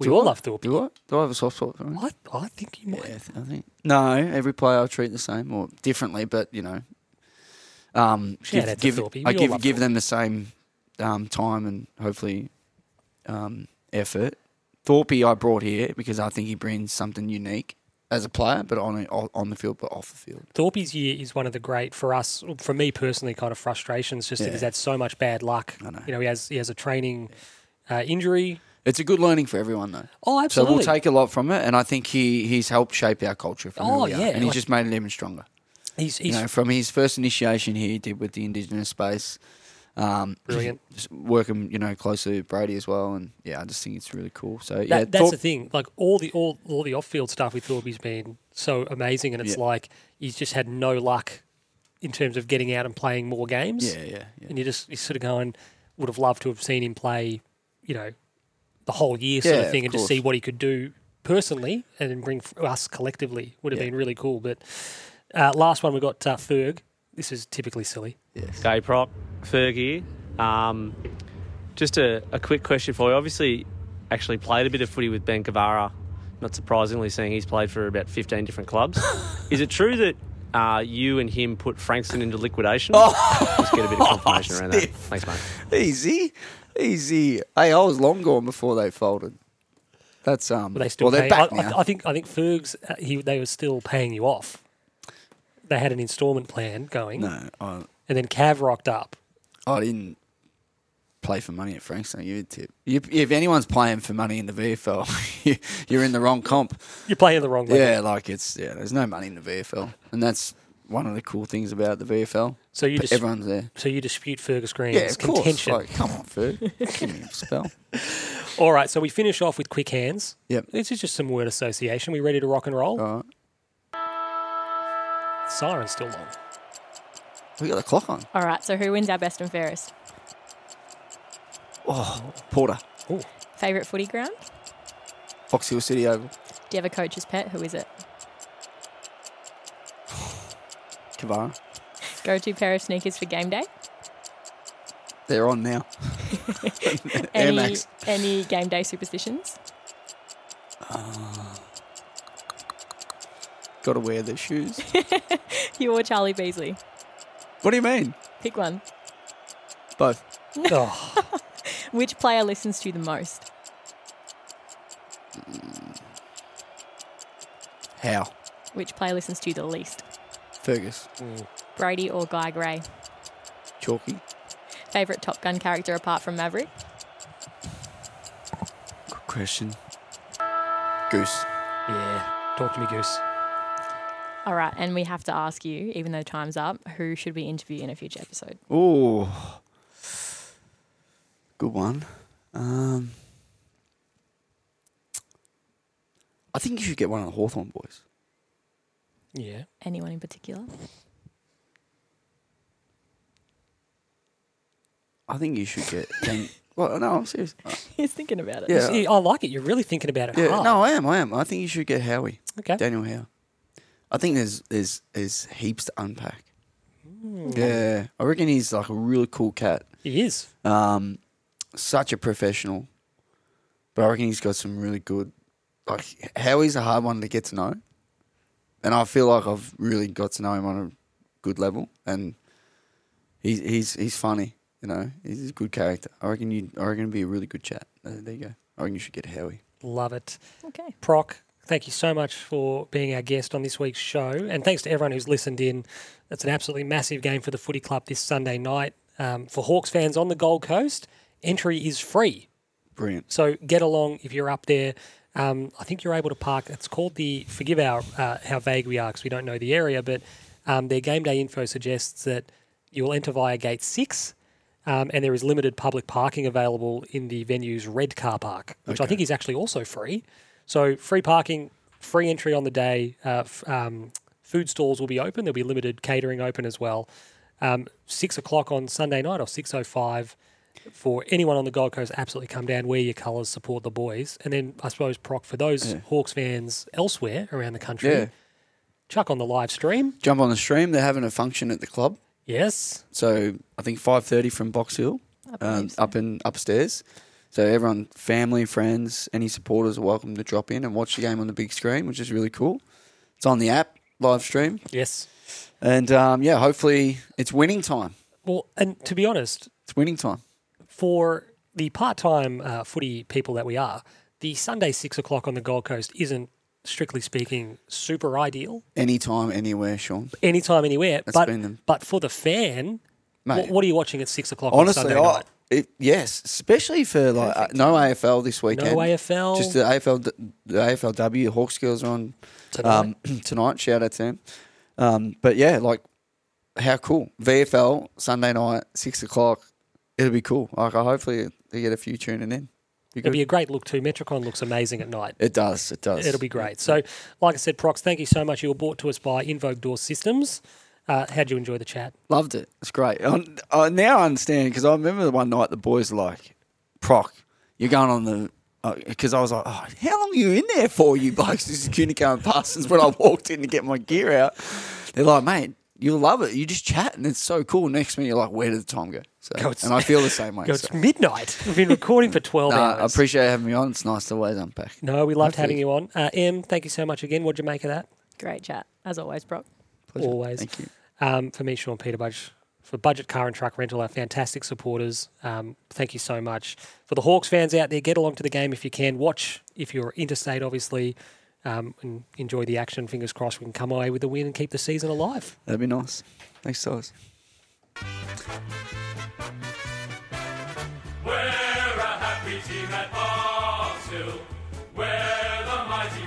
do all I? love Thorpe. Do I? Do I have a soft spot for him? I, I think you might. Yeah, I, think no. Every player I treat the same or differently, but you know, um, give, give I give give Thorpe. them the same um, time and hopefully um, effort. Thorpe I brought here because I think he brings something unique as a player, but on on the field, but off the field. Thorpe's year is one of the great for us, for me personally, kind of frustrations. Just that Yeah. he's had so much bad luck. I know. You know, he has he has a training uh, injury. It's a good learning for everyone though. Oh, absolutely. So we'll take a lot from it, and I think he he's helped shape our culture. From Oh, yeah, and he's like- just made it even stronger. he's he's you know, from his first initiation here, he did with the Indigenous space. Um, Brilliant. just working, you know, closely with Brady as well, and yeah, I just think it's really cool. So yeah, that's Thorpe- the thing. Like all the all all the off field stuff with Thorpe's been so amazing, and it's Yeah. like he's just had no luck in terms of getting out and playing more games. yeah, yeah, yeah. And you just you sort of going, would have loved to have seen him play, you know, the whole year sort Yeah, of thing, of and just see what he could do personally, and then bring us collectively would have been really cool. But uh, last one we got uh, Ferg. This is typically silly. Yes. Gay Proc, Fergie. Um, just a, a quick question for you. Obviously, actually played a bit of footy with Ben Cavarra. Not surprisingly, seeing he's played for about 15 different clubs. Is it true that uh, you and him put Frankston into liquidation? Just get a bit of confirmation around that. Thanks, mate. Easy, easy. Hey, I was long gone before they folded. That's um. But they still well, they're I, back I, now. I think I think Ferg's uh, he they were still paying you off. They had an instalment plan going, no, I, and then Cav rocked up. I didn't play for money at Frankston. You a tip. You, if anyone's playing for money in the VFL, you, you're in the wrong comp. You're playing the wrong way. Yeah, like it's yeah. There's no money in the VFL, and that's one of the cool things about the VFL. So you just everyone's there. so you dispute Fergus Green's Yeah, of contention. Like, come on, Ferg. Give me a spell. All right, so we finish off with quick hands. Yep. This is just some word association. We ready to rock and roll? All right. Siren's still on. We got the clock on. All right, so who wins our best and fairest? Oh, Porter. Ooh. Favourite footy ground? Box Hill City Oval. Do you have a coach's pet? Who is it? Cavarra. Go to pair of sneakers for game day? They're on now. Air Any, Max. any game day superstitions? Uh, Got to wear their shoes. You or Charlie Beasley? what do you mean? Pick one. Both. Oh, Which player listens to you the most? How? Which player listens to you the least? Fergus. Mm. Brady or Guy Gray? Chalky. Favourite Top Gun character apart from Maverick? Good question. Goose. yeah. Talk to me, Goose. All right, and we have to ask you, even though time's up, who should we interview in a future episode? Oh. Good one. Um, I think you should get one of the Hawthorn boys. Yeah. Anyone in particular? I think you should get. Dan- well, no, I'm serious. He's thinking about it. Yeah. I like it. You're really thinking about it Yeah, hard. no, I am. I am. I think you should get Howie. Okay. Daniel Howe. I think there's there's there's heaps to unpack. Hmm. Yeah, I reckon he's like a really cool cat. He is. Um, such a professional, but I reckon he's got some really good. Like Howie's a hard one to get to know, and I feel like I've really got to know him on a good level, and he's he's he's funny. You know, he's a good character. I reckon you. I reckon it'd be a really good chat. Uh, there you go. I reckon you should get Howie. Love it. Okay. Proc, thank you so much for being our guest on this week's show. And thanks to everyone who's listened in. That's an absolutely massive game for the footy club this Sunday night. Um, for Hawks fans on the Gold Coast, entry is free. Brilliant. So get along if you're up there. Um, I think you're able to park. It's called the. Forgive our uh, how vague we are because we don't know the area, but um, their game day info suggests that you will enter via gate six, um, and there is limited public parking available in the venue's red car park, which I think is actually also free. So free parking, free entry on the day. Uh, f- um, food stalls will be open. There'll be limited catering open as well. Um, six o'clock on Sunday night or six o five for anyone on the Gold Coast, absolutely come down, wear your colours, support the boys. And then I suppose, Proc, for those Hawks fans elsewhere around the country, Yeah. chuck on the live stream. Jump on the stream. They're having a function at the club. Yes. So I think five thirty from Box Hill, um, so. up and upstairs. So everyone, family, friends, any supporters are welcome to drop in and watch the game on the big screen, which is really cool. It's on the app live stream, Yes. and um, yeah, hopefully it's winning time. Well, and to be honest, It's winning time. for the part-time uh, footy people that we are, the Sunday six o'clock on the Gold Coast isn't, strictly speaking, super ideal. Anytime, anywhere, Sean. Anytime, anywhere. That's but been them. but for the fan, Mate. what, what are you watching at six o'clock Honestly, on Sunday I, night? it, yes, especially for like uh, no AFL this weekend. No AFL Just the AFL, the AFLW. Hawks girls are on tonight. um, tonight. Shout out to them. Um, but yeah, like how cool VFL Sunday night six o'clock. It'll be cool. Like hopefully they get a few tuning in. Be It'll be a great look too. Metricon looks amazing at night. it does. It does. It'll be great. So, like I said, Prox, thank you so much. You were brought to us by Invoke Door Systems. Uh, how'd you enjoy the chat? Loved it. It's great. I, I now I understand because I remember the one night the boys were like, "Proc, you're going on the." Because I was like, oh, how long are you in there for, you blokes? This is Cunico and Parsons. When I walked in to get my gear out, they're like, mate, you'll love it. You just chat and it's so cool. Next minute, you're like, where did the time go? So, Go, and I feel the same way. Go, so. it's midnight. We've been recording for 12 Nah, I appreciate having me on. It's nice to always unpack. no, we loved having you on. Uh, Em, thank you so much again. What'd you make of that? Great chat, as always, Brock. Pleasure. Always. Thank you. Um, for me, Sean Peter Budge, for Budget Car and Truck Rental, our fantastic supporters. Um, thank you so much. For the Hawks fans out there, get along to the game if you can. Watch if you're interstate, obviously, um, and enjoy the action. Fingers crossed we can come away with the win and keep the season alive. That'd be nice. Thanks, guys. We're a happy team at Box Hill. We're the mighty